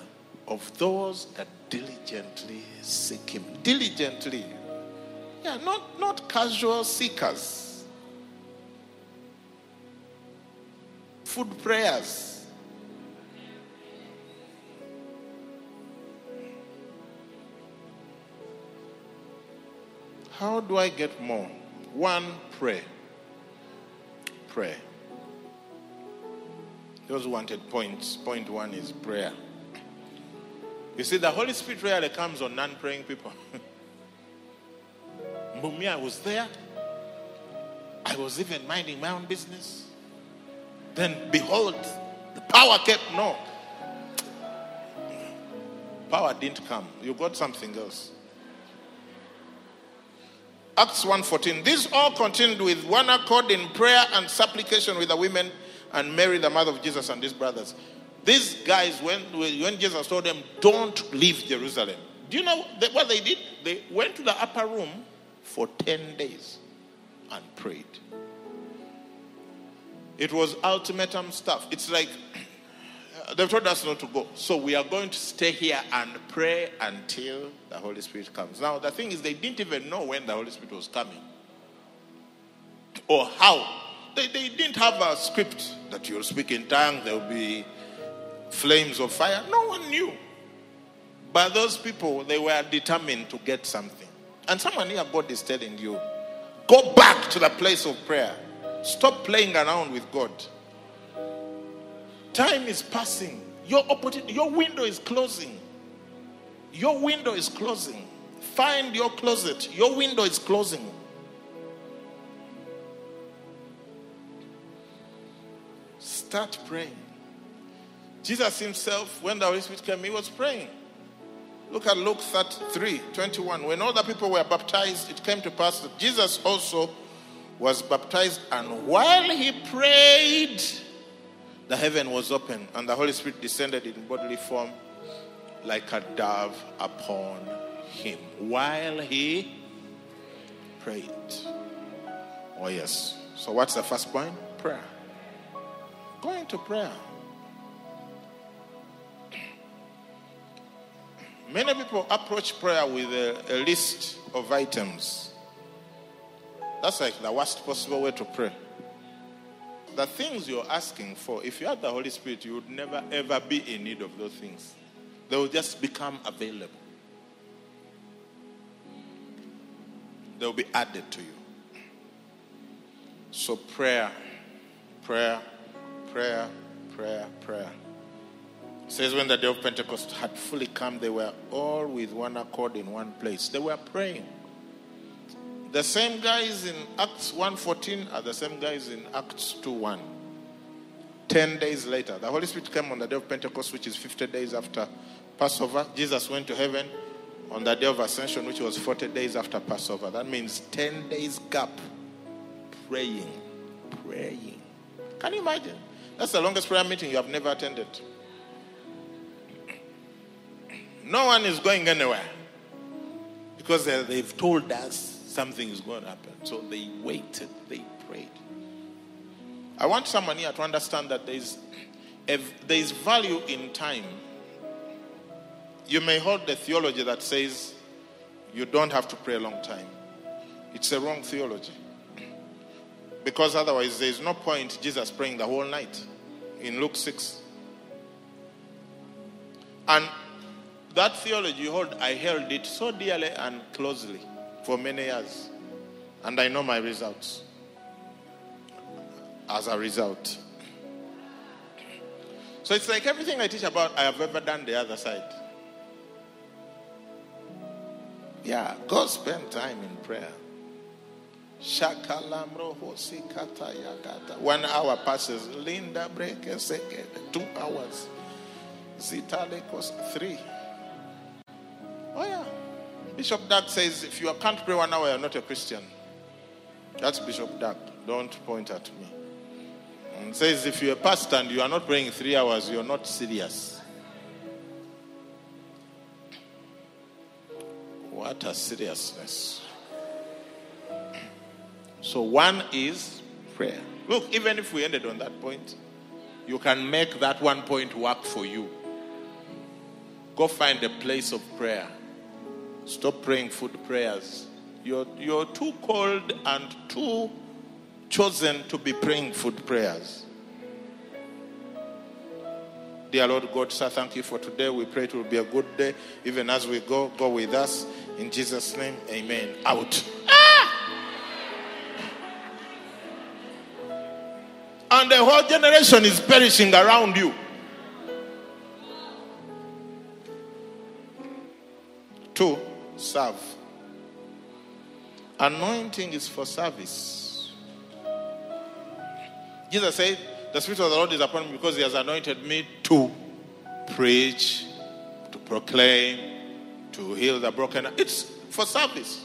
of those that diligently seek Him. Diligently. Yeah, not, not casual seekers. Food prayers. How do I get more? One, pray. Pray. Those wanted points, point one is prayer. You see, the Holy Spirit rarely comes on non praying people. Mumia, was there. I was even minding my own business. Then, behold, the power kept. No. Power didn't come. You got something else. Acts 1.14. This all continued with one accord in prayer and supplication with the women and Mary, the mother of Jesus, and his brothers. These guys, when, when Jesus told them, don't leave Jerusalem, do you know what they did? They went to the upper room for 10 days and prayed. It was ultimatum stuff. It's like they've told us not to go. So we are going to stay here and pray until the Holy Spirit comes. Now, the thing is, they didn't even know when the Holy Spirit was coming or how. They, they didn't have a script that you'll speak in tongues, there will be flames of fire. No one knew. But those people, they were determined to get something. And someone here, God is telling you, go back to the place of prayer. Stop playing around with God. Time is passing. Your opportunity, your window is closing. Your window is closing. Find your closet. Your window is closing. Start praying. Jesus himself, when the Holy Spirit came, he was praying. Look at Luke 33 21. When all the people were baptized, it came to pass that Jesus also was baptized, and while he prayed, the heaven was open, and the Holy Spirit descended in bodily form like a dove upon him while he prayed. Oh, yes. So, what's the first point? Prayer. Go into prayer. Many people approach prayer with a, a list of items. That's like the worst possible way to pray the things you're asking for, if you had the Holy Spirit, you would never ever be in need of those things. They will just become available. They will be added to you. So, prayer, prayer, prayer, prayer, prayer. It says when the day of Pentecost had fully come, they were all with one accord in one place. They were praying. The same guys in Acts 1.14 are the same guys in Acts 2.1. Ten days later, the Holy Spirit came on the day of Pentecost, which is 50 days after Passover. Jesus went to heaven on the day of Ascension, which was 40 days after Passover. That means 10 days gap. Praying. Praying. Can you imagine? That's the longest prayer meeting you have never attended. No one is going anywhere because they've told us something is going to happen. So they waited, they prayed. I want someone here to understand that there is, if there is value in time. You may hold the theology that says you don't have to pray a long time. It's a wrong theology. Because otherwise, there is no point Jesus praying the whole night in Luke 6. And that theology you hold, I held it so dearly and closely for many years. And I know my results as a result. So it's like everything I teach about, I have ever done the other side. Yeah, go spend time in prayer. One hour passes. Linda break second. Two hours. Zitalikos three. Oh yeah. Bishop Dag says if you can't pray one hour, you're not a Christian. That's Bishop Dag. Don't point at me. And says if you're a pastor and you are not praying three hours, you're not serious. What a seriousness. So one is prayer. Look, even if we ended on that point, you can make that one point work for you. Go find a place of prayer Stop praying food prayers. You're, you're too cold and too chosen to be praying food prayers. Dear Lord God, sir, thank you for today. We pray it will be a good day. Even as we go, go with us. In Jesus' name, amen. Out. Ah! And the whole generation is perishing around you. Serve. Anointing is for service. Jesus said, The Spirit of the Lord is upon me because He has anointed me to preach, to proclaim, to heal the broken. It's for service.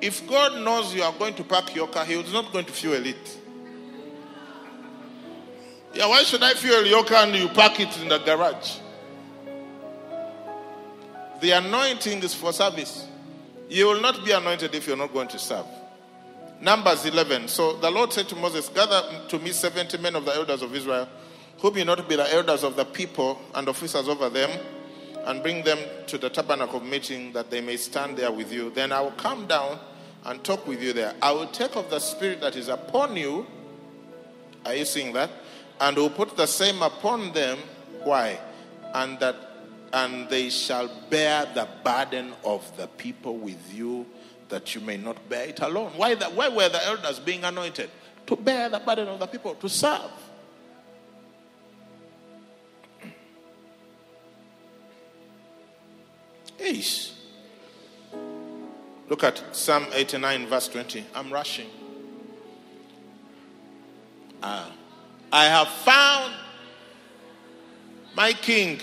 If God knows you are going to park your car, He is not going to fuel it. Yeah, why should I fuel your car and you park it in the garage? The anointing is for service. You will not be anointed if you're not going to serve. Numbers 11. So the Lord said to Moses, Gather to me 70 men of the elders of Israel, who may not be the elders of the people and officers over them, and bring them to the tabernacle of meeting that they may stand there with you. Then I will come down and talk with you there. I will take of the spirit that is upon you. Are you seeing that? And will put the same upon them. Why? And that and they shall bear the burden of the people with you that you may not bear it alone. Why, the, why were the elders being anointed? To bear the burden of the people, to serve. Ish. Look at Psalm 89, verse 20. I'm rushing. Ah. I have found my king,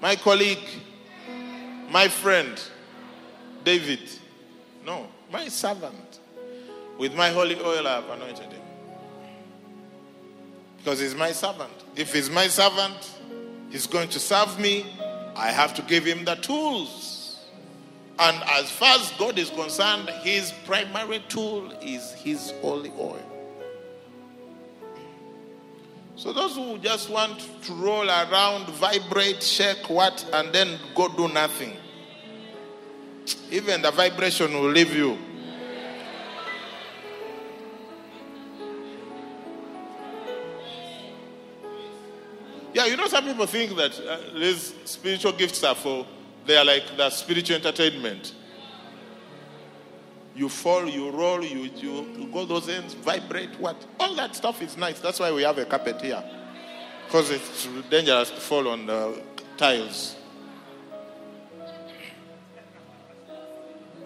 my colleague, my friend, David. No, my servant. With my holy oil, I have anointed him. Because he's my servant. If he's my servant, he's going to serve me. I have to give him the tools. And as far as God is concerned, his primary tool is his holy oil. So those who just want to roll around, vibrate, shake what, and then go do nothing, even the vibration will leave you. Yeah, you know, some people think that uh, these spiritual gifts are for, they are like the spiritual entertainment. You fall, you roll, you, you, you go those ends, vibrate, what? All that stuff is nice. That's why we have a carpet here. Because it's dangerous to fall on the tiles.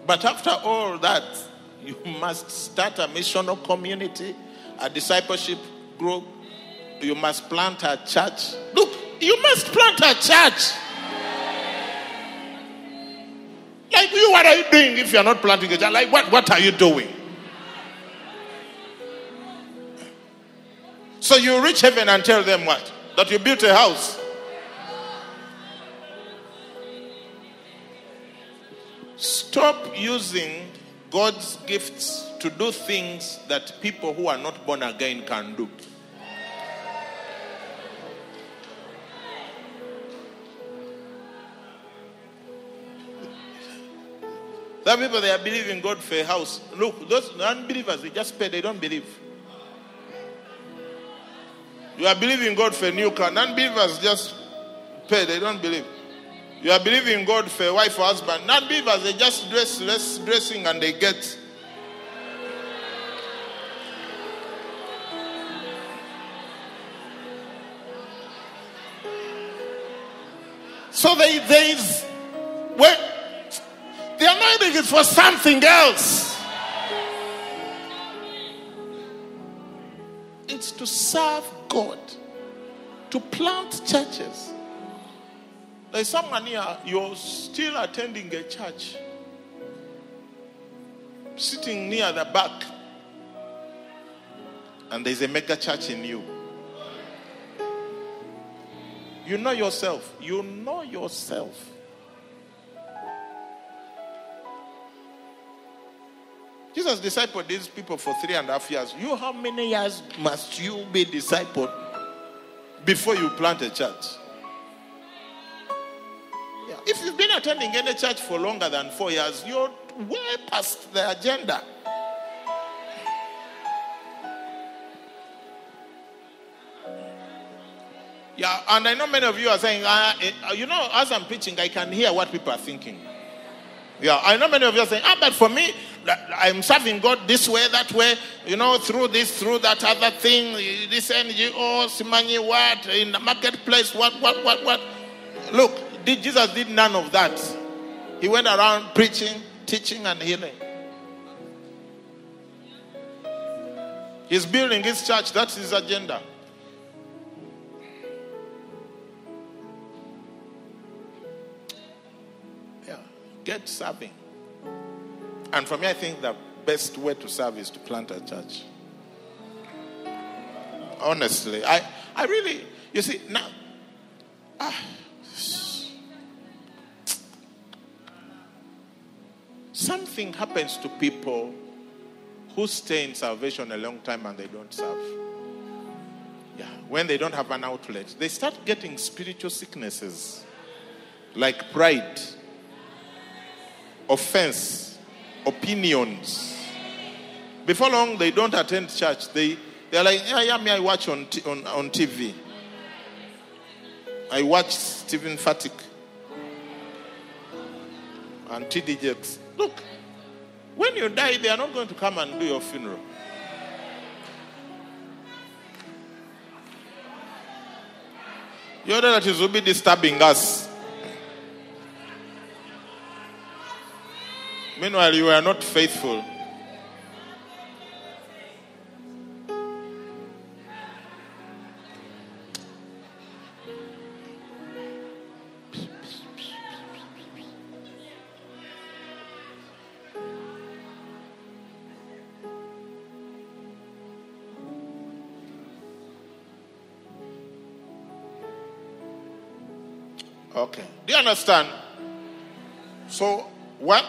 But after all that, you must start a missional community, a discipleship group. You must plant a church. Look, you must plant a church. What are you doing if you are not planting a church? Like what, what are you doing? So you reach heaven and tell them what? That you built a house. Stop using God's gifts to do things that people who are not born again can do. Some people they are believing God for a house. Look, those unbelievers they just pay, they don't believe. You are believing God for a new car. Non-believers just pay, they don't believe. You are believing God for a wife or husband. Non-believers they just dress less dressing and they get. So they, there is well, the anointing is for something else. It's to serve God, to plant churches. There's someone here, you're still attending a church, sitting near the back, and there's a mega church in you. You know yourself. You know yourself. Jesus discipled these people for three and a half years. You, how many years must you be discipled before you plant a church? Yeah. If you've been attending any church for longer than four years, you're way past the agenda. Yeah, and I know many of you are saying, uh, you know, as I'm preaching, I can hear what people are thinking. Yeah, I know many of you are saying, ah, but for me, I'm serving God this way, that way, you know, through this, through that other thing, this NGO, Simanyi, what, in the marketplace, what, what, what, what. Look, Jesus did none of that. He went around preaching, teaching, and healing. He's building his church, that's his agenda. Get serving. And for me, I think the best way to serve is to plant a church. Honestly, I, I really, you see, now, ah, something happens to people who stay in salvation a long time and they don't serve. Yeah, when they don't have an outlet, they start getting spiritual sicknesses like pride, offense, opinions. Before long, they don't attend church. They, they're like, yeah, yeah, me, I watch on, t- on, on TV. I watch Stephen Furtick and TD Jakes. Look, when you die, they are not going to come and do your funeral. Your relatives will be disturbing us. Meanwhile, you are not faithful. Okay. Do you understand? So, what?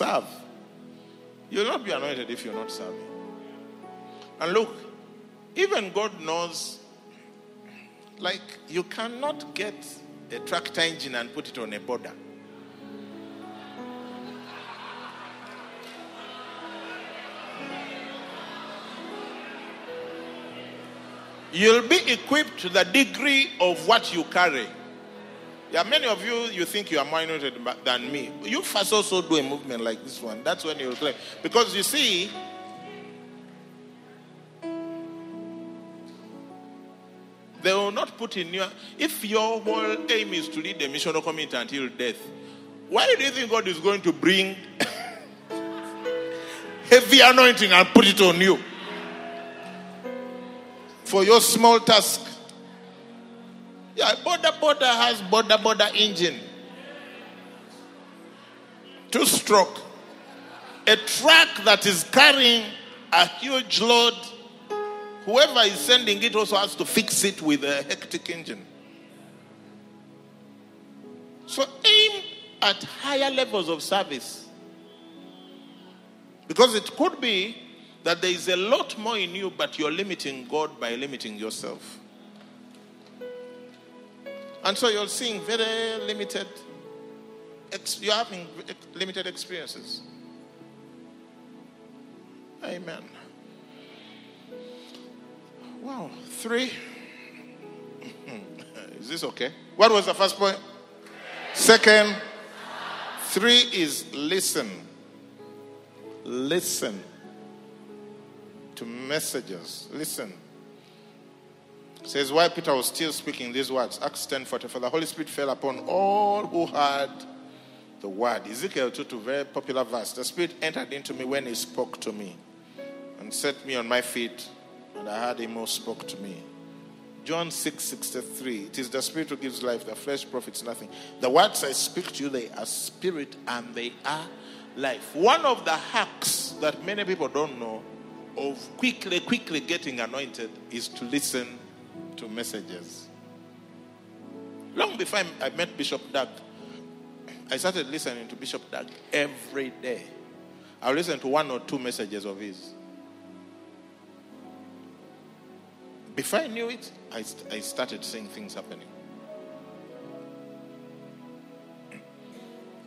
Serve. You'll not be anointed if you're not serving. And look, even God knows, like, you cannot get a tractor engine and put it on a boda. You'll be equipped to the degree of what you carry. Yeah, many of you, you think you are more anointed than me. You first also do a movement like this one. That's when you'll claim. Because you see, they will not put in your. If your whole aim is to lead the missional community until death, why do you think God is going to bring heavy anointing and put it on you? For your small task. Yeah, Boda Boda has Boda Boda engine. Two stroke. A truck that is carrying a huge load. Whoever is sending it also has to fix it with a hectic engine. So aim at higher levels of service. Because it could be that there is a lot more in you, but you're limiting God by limiting yourself. And so you're seeing very limited, you're having limited experiences. Amen. Wow. Three. is this okay? What was the first point? Second. Three is listen. Listen to messages. Listen. Says why Peter was still speaking these words. Acts 10 For the Holy Spirit fell upon all who heard the word. Ezekiel 2 2, very popular verse. The Spirit entered into me when he spoke to me and set me on my feet, and I heard him who spoke to me. John 6 63. It is the Spirit who gives life, the flesh profits nothing. The words I speak to you, they are spirit and they are life. One of the hacks that many people don't know of quickly, quickly getting anointed is to listen to messages. Long before I met Bishop Dag, I started listening to Bishop Dag every day. I listen to one or two messages of his. Before I knew it, I, I started seeing things happening.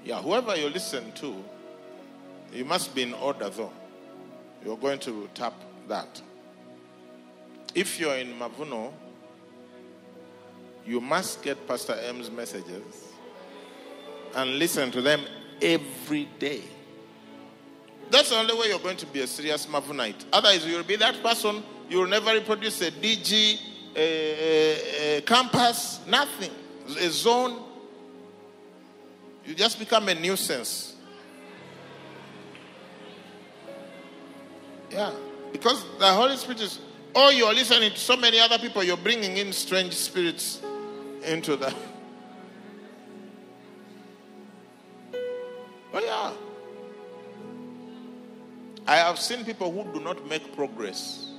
Yeah, whoever you listen to, you must be in order though. You're going to tap that. If you're in Mavuno, you must get Pastor M's messages and listen to them every day. That's the only way you're going to be a serious Mavunite. Otherwise, you'll be that person, you'll never reproduce a DG, a, a, a campus, nothing, a zone. You just become a nuisance. Yeah, because the Holy Spirit is, oh, you're listening to so many other people, you're bringing in strange spirits into that. Oh, yeah. I have seen people who do not make progress,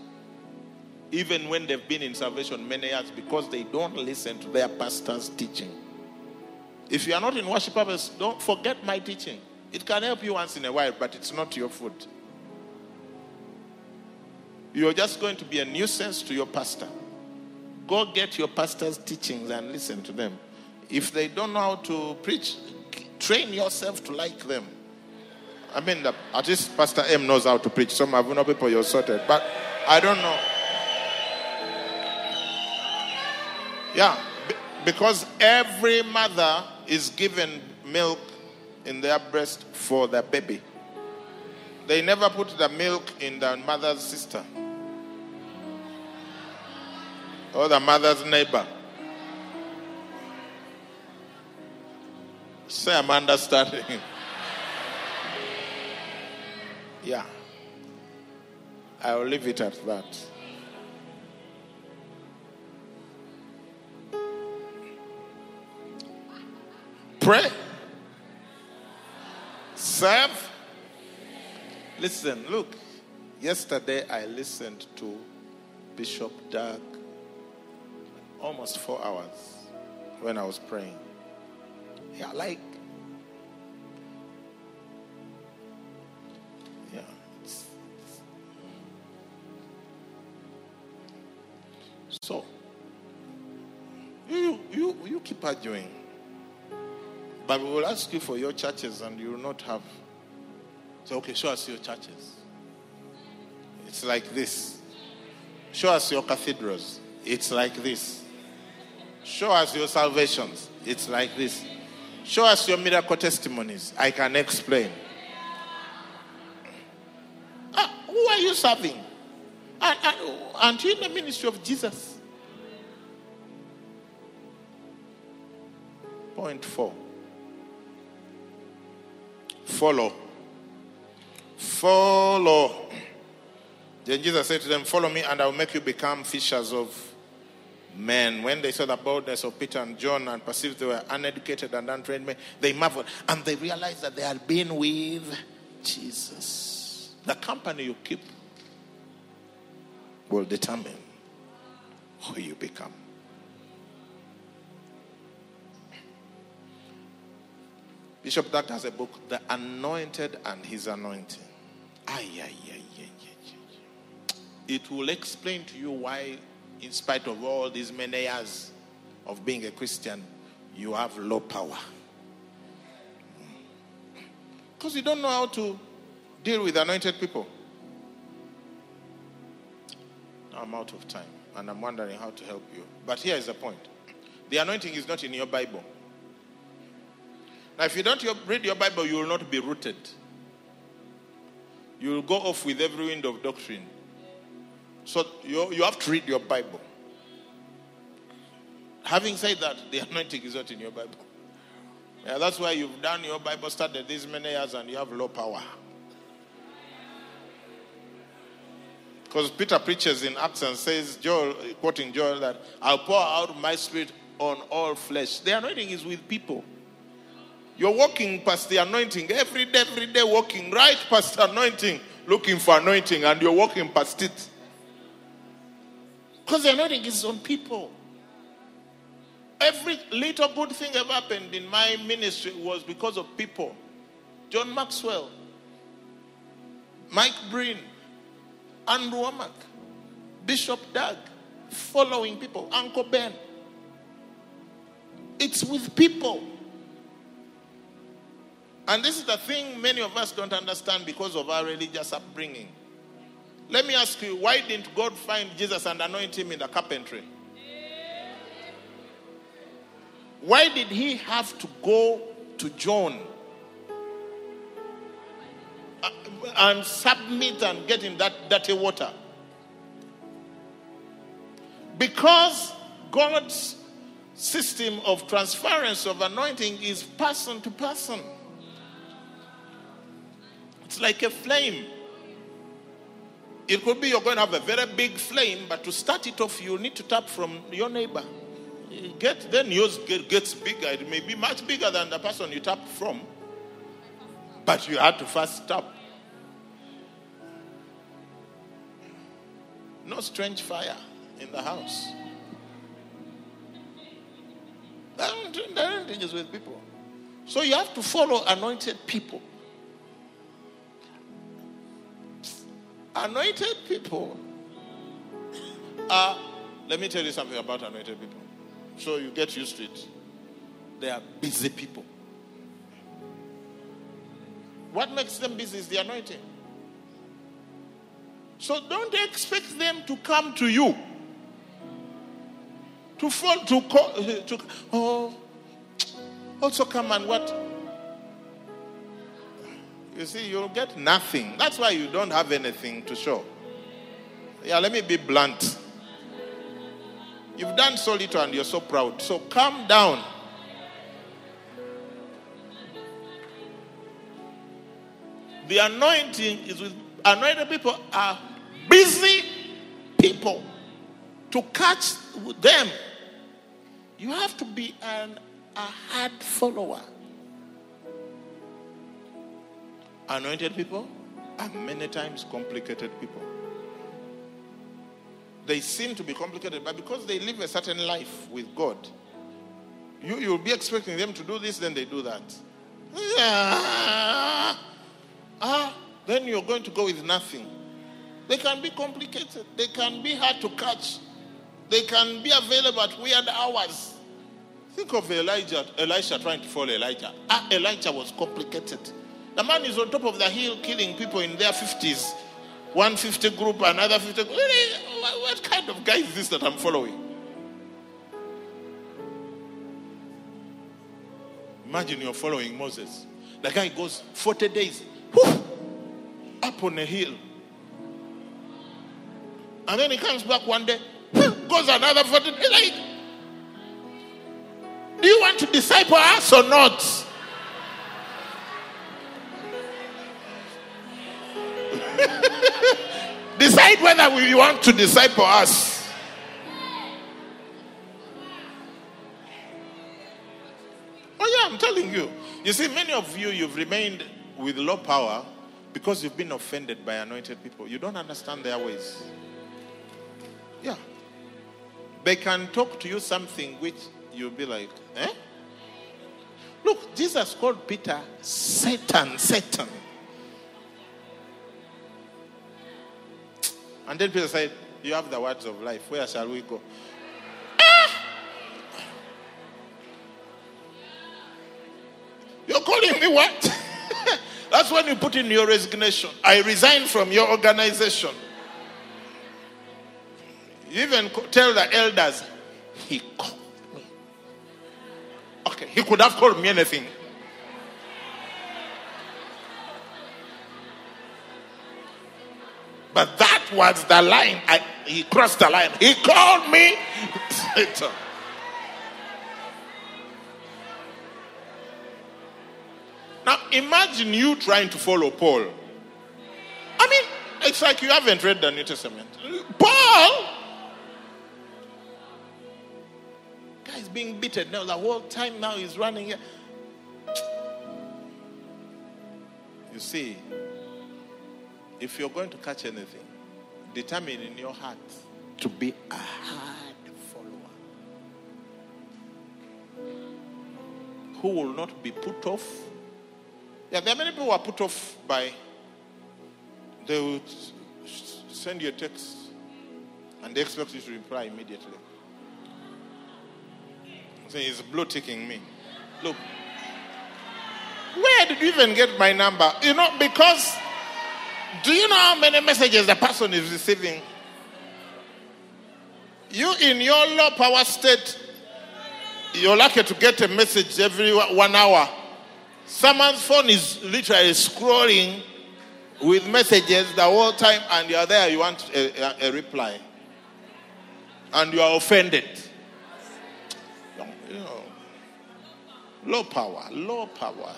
even when they've been in salvation many years, because they don't listen to their pastor's teaching. If you are not in worship purpose, don't forget my teaching. It can help you once in a while, but it's not your food. You're just going to be a nuisance to your pastor. Go get your pastor's teachings and listen to them. If they don't know how to preach, train yourself to like them. I mean, the, at least Pastor M knows how to preach. Some have no people you're sorted, but I don't know. Yeah, because every mother is given milk in their breast for their baby. They never put the milk in the mother's sister or the mother's neighbor. Say, I'm understanding. yeah. I will leave it at that. Pray. Serve. Listen, look. Yesterday I listened to Bishop Dag almost four hours when I was praying. Yeah, like, yeah. It's, it's, so, you, you, you keep arguing. But we will ask you for your churches and you will not have. So, okay, show us your churches. It's like this. Show us your cathedrals. It's like this. Show us your salvations. It's like this. Show us your miracle testimonies. I can explain. Ah, who are you serving? And, and, aren't you in the ministry of Jesus? Point four. Follow. Follow. Then Jesus said to them, Follow me, and I will make you become fishers of men, when they saw the boldness of Peter and John and perceived they were uneducated and untrained men, they marveled and they realized that they had been with Jesus. The company you keep will determine who you become. Bishop Doug has a book, The Anointed and His Anointing. Ay, ay, ay, ay, ay, ay. It will explain to you why in spite of all these many years of being a Christian, you have low power. Because you don't know how to deal with anointed people. I'm out of time and I'm wondering how to help you. But here is the point the anointing is not in your Bible. Now, if you don't read your Bible, you will not be rooted. You will go off with every wind of doctrine. So you, you have to read your Bible. Having said that, the anointing is not in your Bible. Yeah, that's why you've done your Bible study these many years and you have low power. Because Peter preaches in Acts and says, Joel, quoting Joel, that I'll pour out my spirit on all flesh. The anointing is with people. You're walking past the anointing every day, every day, walking right past the anointing, looking for anointing, and you're walking past it. Because the anointing is on people. Every little good thing ever happened in my ministry was because of people. John Maxwell, Mike Breen, Andrew Wommack, Bishop Dag, following people, Uncle Ben. It's with people. And this is the thing many of us don't understand because of our religious upbringing. Let me ask you, why didn't God find Jesus and anoint him in the carpentry? Why did he have to go to John and submit and get in that dirty water? Because God's system of transference of anointing is person to person. It's like a flame. It could be you're going to have a very big flame, but to start it off, you need to tap from your neighbor. Get then yours get, gets bigger. It may be much bigger than the person you tap from, but you had to first tap. No strange fire in the house. That is with people. So you have to follow anointed people. Anointed people are, let me tell you something about anointed people. So you get used to it. They are busy people. What makes them busy is the anointing. So don't expect them to come to you. To fall to call to oh also come and what? You see, you'll get nothing. That's why you don't have anything to show. Yeah, let me be blunt. You've done so little and you're so proud. So calm down. The anointing is with anointed people are busy people. To catch them, you have to be an, a hard follower. Anointed people are many times complicated people. They seem to be complicated, but because they live a certain life with God, you, you'll be expecting them to do this, then they do that. Yeah. Ah, then you're going to go with nothing. They can be complicated, they can be hard to catch, they can be available at weird hours. Think of Elijah, Elisha trying to follow Elijah. Ah, Elijah was complicated. The man is on top of the hill killing people in their 50s. 150 group, another 50 group. What kind of guy is this that I'm following? Imagine you're following Moses. The guy goes 40 days up on a hill. And then he comes back one day, goes another 40 days. Like, do you want to disciple us or not? Decide whether we want to disciple us. Oh, yeah, I'm telling you. You see, many of you, you've remained with low power because you've been offended by anointed people. You don't understand their ways. Yeah. They can talk to you something which you'll be like, eh? Look, Jesus called Peter Satan, Satan. And then Peter said, You have the words of life. Where shall we go? Ah! You're calling me what? That's when you put in your resignation. I resign from your organization. You even tell the elders, He called me. Okay, he could have called me anything. But that was the line. I, he crossed the line. He called me Satan. Now imagine you trying to follow Paul. I mean, it's like you haven't read the New Testament. Paul, guy's being beaten now. The whole time now he's running. You see, if you're going to catch anything, determine in your heart to be a hard follower who will not be put off. Yeah, there are many people who are put off by they would send you a text and they expect you to reply immediately. Saying it's blue ticking me. Look, where did you even get my number? You know, because do you know how many messages the person is receiving? You, in your low power state, you're lucky to get a message every one hour. Someone's phone is literally scrolling with messages the whole time, and you're there, you want a, a, a reply. And you are offended. You know, low power, low power.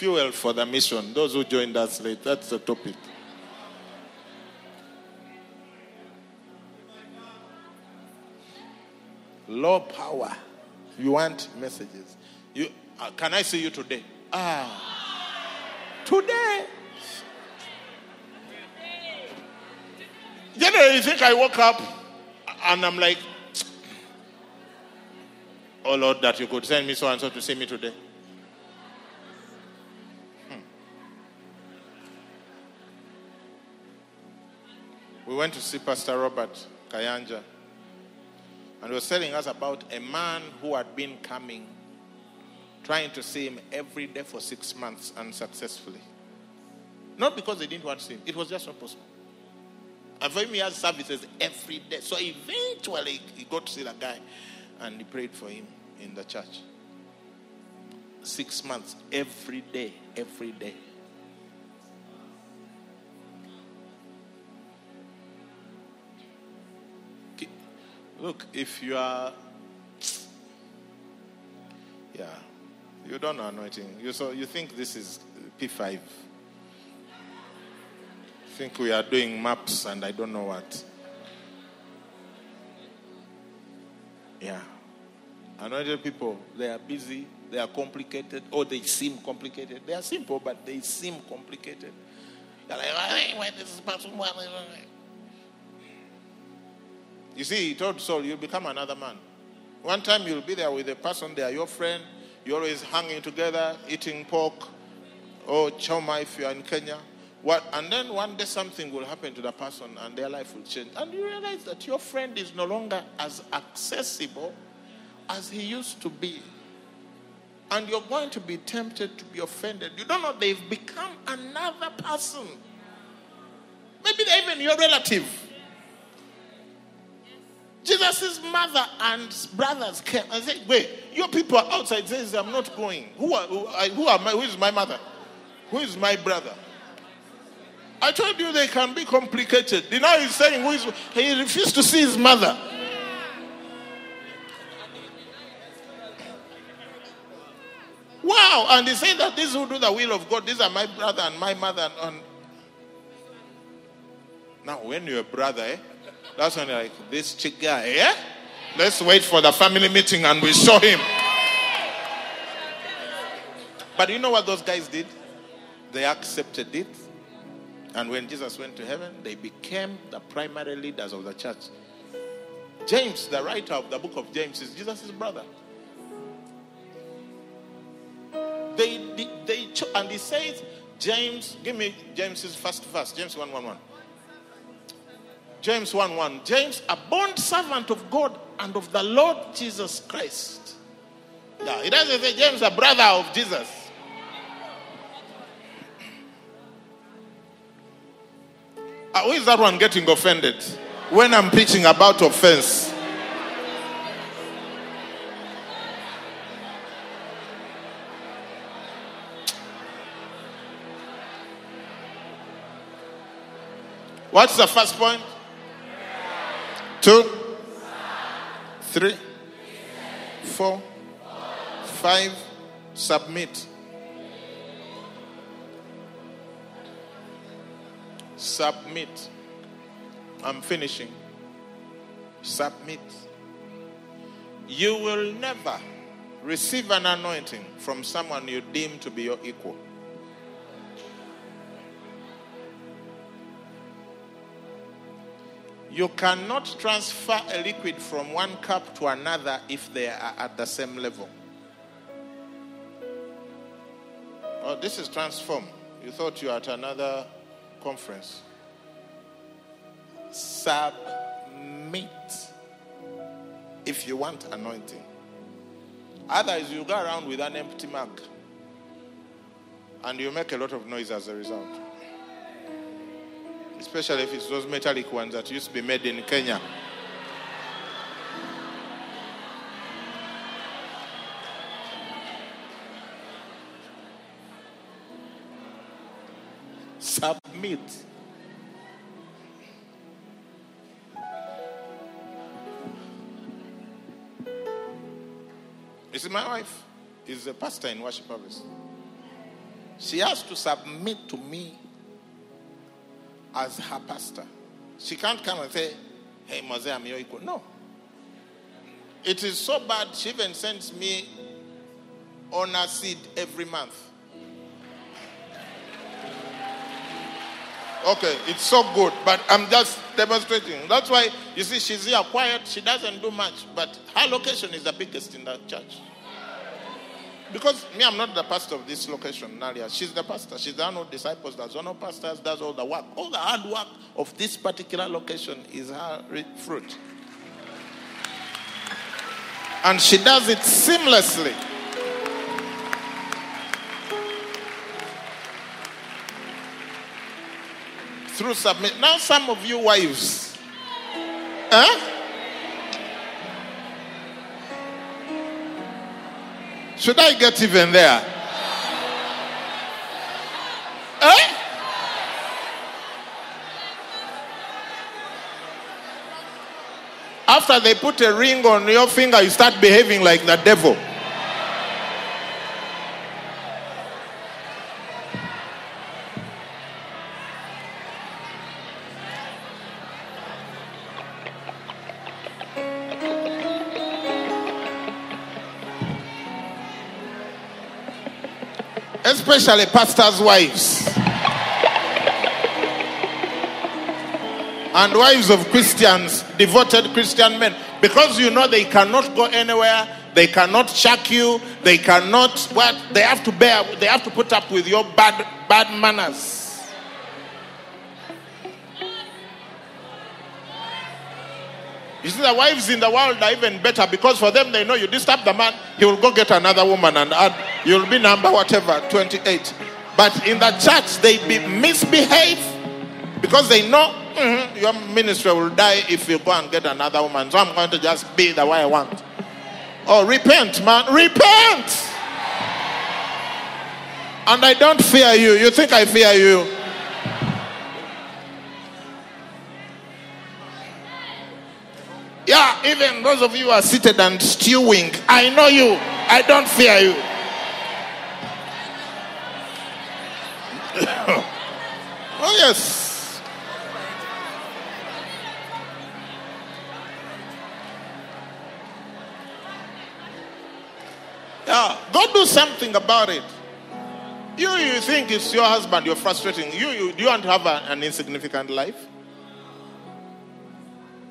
fuel for the mission. Those who joined us late, that's the topic. Low power. You want messages. You, uh, can I see you today? Ah, today. Generally, you think I woke up and I'm like, oh Lord, that you could send me so and so to see me today. We went to see Pastor Robert Kayanja, and he was telling us about a man who had been coming, trying to see him every day for six months unsuccessfully. Not because they didn't want to see him, it was just not possible. And for him, he services every day. So eventually, he got to see the guy and he prayed for him in the church. Six months, every day, every day. Look, if you are, yeah, you don't know anointing. You so you think this is P5 think we are doing maps and I don't know what. Yeah. Anointed people, they are busy, they are complicated, or they seem complicated. They are simple, but they seem complicated. They're like, why this person? You see, he told Saul, you'll become another man. One time you'll be there with a person, they are your friend, you're always hanging together, eating pork, oh, or choma if you are in Kenya. What, and then one day something will happen to the person and their life will change. And you realize that your friend is no longer as accessible as he used to be. And you're going to be tempted to be offended. You don't know they've become another person. Maybe they're even your relative. Jesus' mother and brothers came and said, Wait, your people are outside. Says, I'm not going. Who are, who, are, who my, who is my mother? Who is my brother? I told you they can be complicated. You know, he's saying who is, he refused to see his mother. Wow. And he said that these who do the will of God, these are my brother and my mother. And, and now, when you're a brother, eh, that's when like, this chick guy, eh? Let's wait for the family meeting and we show him. But you know what those guys did? They accepted it and when Jesus went to heaven, they became the primary leaders of the church. James, the writer of the book of James, is Jesus' brother. They, they, they and he says, James, give me James's first verse, James 1 1 1. James 1 1. James, a bond servant of God and of the Lord Jesus Christ. Yeah, it doesn't say James, a brother of Jesus. Uh, who is that one getting offended when I'm preaching about offense? What's the first point? Two, three, four, five, submit. Submit. I'm finishing. Submit. You will never receive an anointing from someone you deem to be your equal. You cannot transfer a liquid from one cup to another if they are at the same level. Oh, this is transform. You thought you were at another conference. Submit if you want anointing. Otherwise, you go around with an empty mug and you make a lot of noise as a result. Especially if it's those metallic ones that used to be made in Kenya. submit. You see, my wife is a pastor in Worship Harvest. She has to submit to me as her pastor. She can't come and say, Hey, Mose, I'm your equal. No. It is so bad, she even sends me honor seed every month. Okay, it's so good, but I'm just demonstrating. That's why you see she's here quiet, she doesn't do much, but her location is the biggest in that church. Because me, I'm not the pastor of this location, Naalya. She's the pastor. She's the one who disciples, does one of pastors, does all the work. All the hard work of this particular location is her fruit. And she does it seamlessly. Through submit. Now, some of you wives, huh? Should I get even there? Eh? After they put a ring on your finger, you start behaving like the devil. Especially pastors' wives. and wives of Christians, devoted Christian men, because you know they cannot go anywhere, they cannot check you, they cannot what they have to bear, they have to put up with your bad bad manners. You see, the wives in the world are even better because for them they know you disturb the man, he will go get another woman and add, you'll be number whatever, 28. But in the church, they be misbehave because they know mhm, your ministry will die if you go and get another woman. So I'm going to just be the way I want. Oh, repent, man. Repent! And I don't fear you. You think I fear you? Yeah, even those of you who are seated and stewing, I know you. I don't fear you. oh, yes. Yeah, go do something about it. You, you think it's your husband, you're frustrating. You, you, you want to have a- an insignificant life?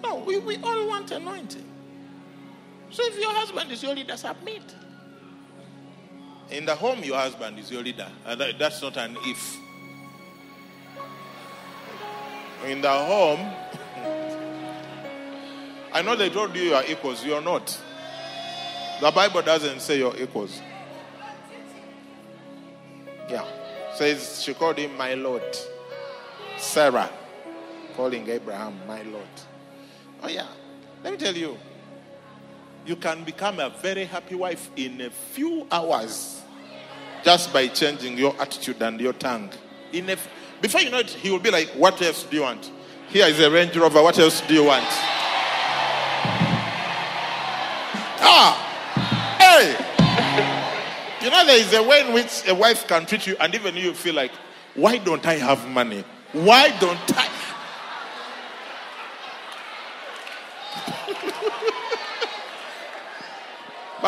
No, we, we all want anointing. So if your husband is your leader, submit. In the home, your husband is your leader. Uh, That's not an if. In the home, I know they told you you are equals. You are not. The Bible doesn't say you're equals. Yeah. Says she called him my Lord. Sarah calling Abraham my Lord. Oh, yeah. Let me tell you, you can become a very happy wife in a few hours just by changing your attitude and your tongue. In a f- before you know it, he will be like, What else do you want? Here is a Range Rover. What else do you want? Ah, hey. You know, there is a way in which a wife can treat you, and even you feel like, Why don't I have money? Why don't I?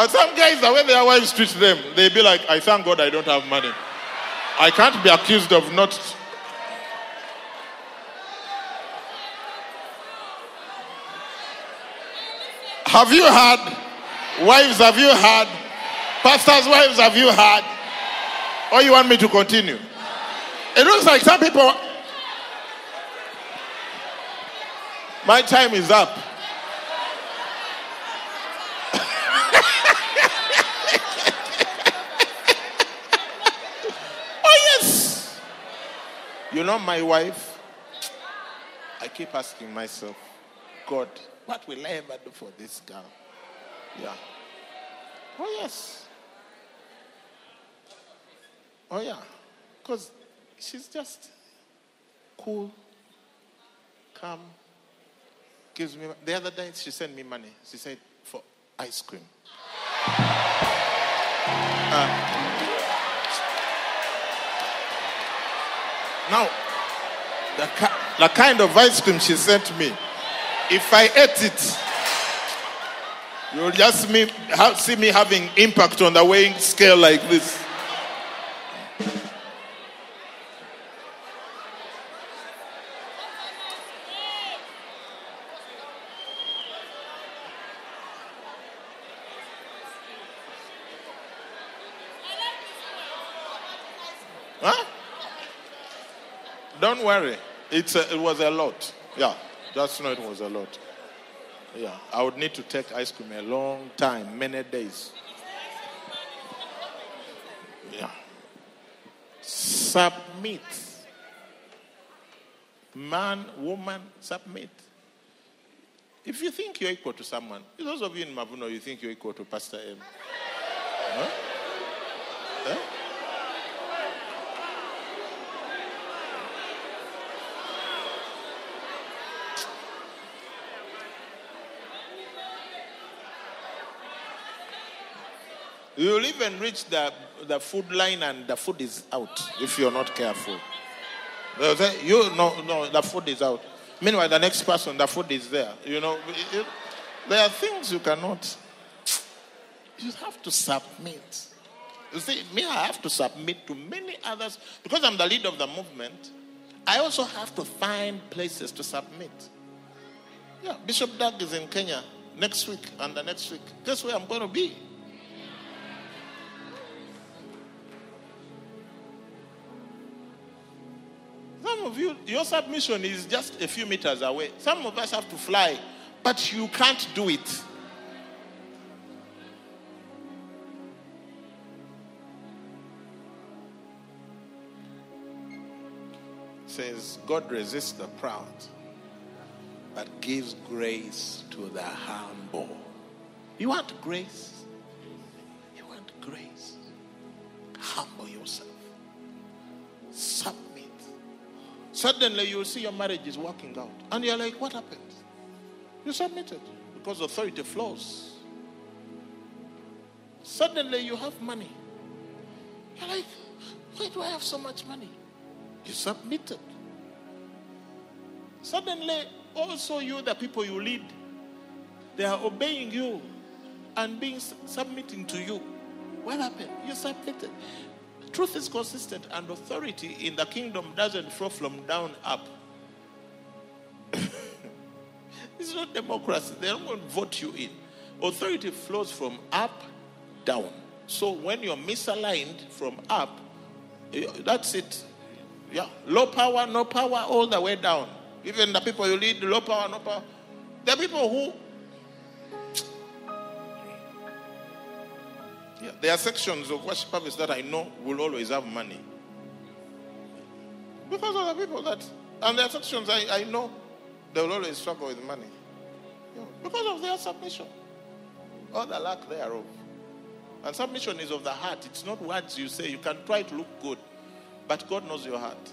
But some guys, the way their wives treat them, they be like, I thank God I don't have money. I can't be accused of not. Have you had? Wives, have you had? Pastors' wives, have you had? Or you want me to continue? It looks like some people. My time is up. Oh, yes. You know, my wife, I keep asking myself, God, what will I ever do for this girl? Yeah. Oh, yes. Oh, yeah. Because she's just cool, calm, gives me. The other day, she sent me money. She said, for ice cream. Ah. Now, the, the kind of ice cream she sent me, if I ate it, you'll just me, see me having impact on the weighing scale like this. Huh? Don't worry. It's a, it was a lot. Yeah, just know it was a lot. Yeah, I would need to take ice cream a long time, many days. Yeah. Submit. Man, woman, submit. If you think you're equal to someone, those of you in Mavuno, you think you're equal to Pastor M. Huh? Huh? You'll even reach the, the food line and the food is out if you're not careful. You no no the food is out. Meanwhile, the next person, the food is there. You know, it- there are things you cannot. You have to submit. You see, me, I have to submit to many others because I'm the leader of the movement. I also have to find places to submit. Yeah, Bishop Dag is in Kenya next week and the next week. Guess where I'm going to be? Of you, your submission is just a few meters away. Some of us have to fly, but you can't do it. Says God resists the proud, but gives grace to the humble. You want grace? You want grace? Humble yourself. Submit. Suddenly you'll see your marriage is working out. And you're like, what happened? You submitted because authority flows. Suddenly you have money. You're like, why do I have so much money? You submitted. Suddenly, also you, the people you lead, they are obeying you and being submitting to you. What happened? You submitted. Truth is consistent, and authority in the kingdom doesn't flow from down up. it's not democracy. They don't want to vote you in. Authority flows from up down. So when you're misaligned from up, that's it. Yeah, low power, no power, all the way down. Even the people you lead, low power, no power. The people who Yeah, there are sections of worship service that I know will always have money. Because of the people that, and there are sections I, I know they will always struggle with money. Because of their submission or the lack thereof. And submission is of the heart. It's not words you say. You can try to look good, but God knows your heart.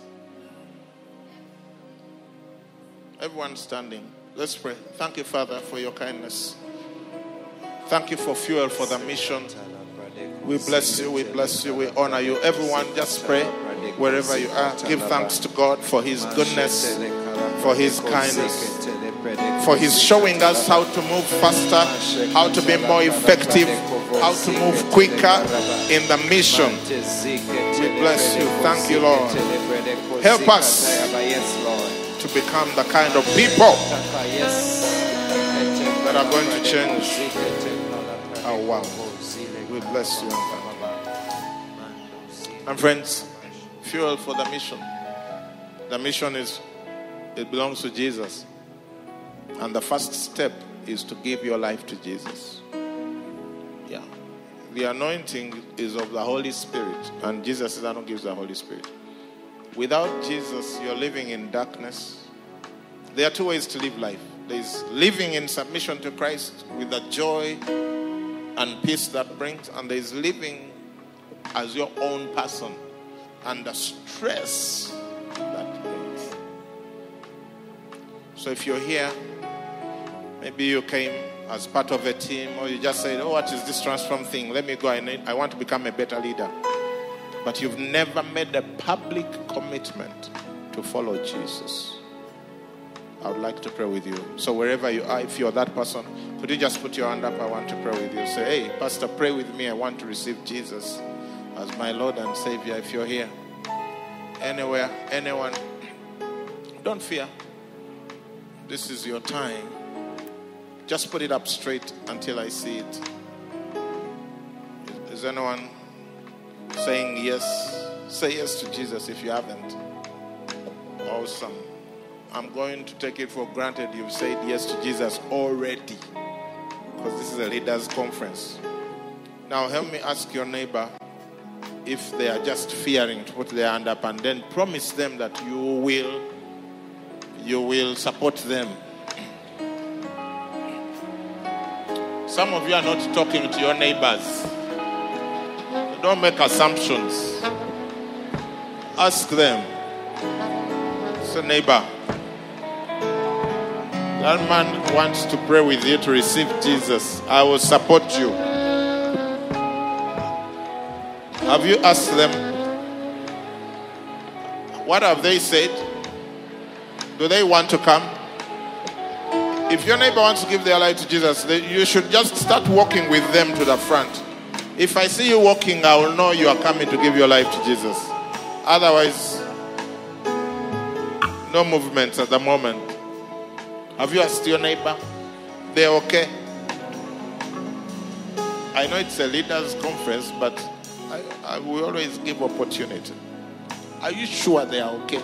Everyone standing. Let's pray. Thank you, Father, for your kindness. Thank you for fuel for the mission. We bless you, we bless you, we honor you. Everyone, just pray wherever you are. Give thanks to God for His goodness, for His kindness, for His showing us how to move faster, how to be more effective, how to move quicker in the mission. We bless you. Thank you, Lord. Help us to become the kind of people that are going to change our world. Bless you. And friends, fuel for the mission. The mission is, it belongs to Jesus. And the first step is to give your life to Jesus. Yeah. The anointing is of the Holy Spirit. And Jesus is the one who gives the Holy Spirit. Without Jesus, you're living in darkness. There are two ways to live life there's living in submission to Christ with the joy and peace that brings, and there's living as your own person and the stress that brings. So if you're here, maybe you came as part of a team, or you just said, Oh, what is this transform thing? Let me go. I, need, I want to become a better leader. But you've never made a public commitment to follow Jesus. I would like to pray with you. So wherever you are, if you're that person, could you just put your hand up? I want to pray with you. Say, hey, Pastor, pray with me. I want to receive Jesus as my Lord and Savior. If you're here, anywhere, anyone, don't fear. This is your time. Just put it up straight until I see it. Is anyone saying yes? Say yes to Jesus if you haven't. Awesome. I'm going to take it for granted you've said yes to Jesus already because this is a leaders' conference. Now, help me ask your neighbor if they are just fearing to put their hand up and then promise them that you will you will support them. Some of you are not talking to your neighbors. Don't make assumptions. Ask them. So neighbor that man wants to pray with you to receive jesus i will support you have you asked them? What have they said? Do they want to come? If your neighbor wants to give their life to Jesus, you should just start walking with them to the front. If I see you walking, I will know you are coming to give your life to Jesus. Otherwise, no movements at the moment. Have you asked your neighbor? They're okay. I know it's a leaders' conference, but I, I will always give opportunity. Are you sure they are okay?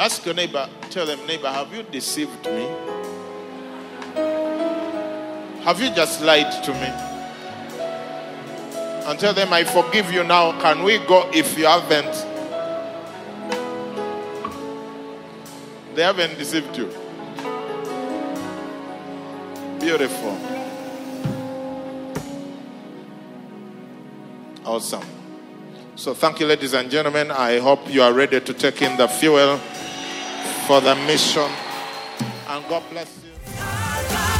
Ask your neighbor, tell them, neighbor, have you deceived me? Have you just lied to me? And tell them, I forgive you now. Can we go if you haven't? They haven't deceived you. Beautiful. Awesome. So, thank you, ladies and gentlemen. I hope you are ready to take in the fuel for the mission. And God bless you.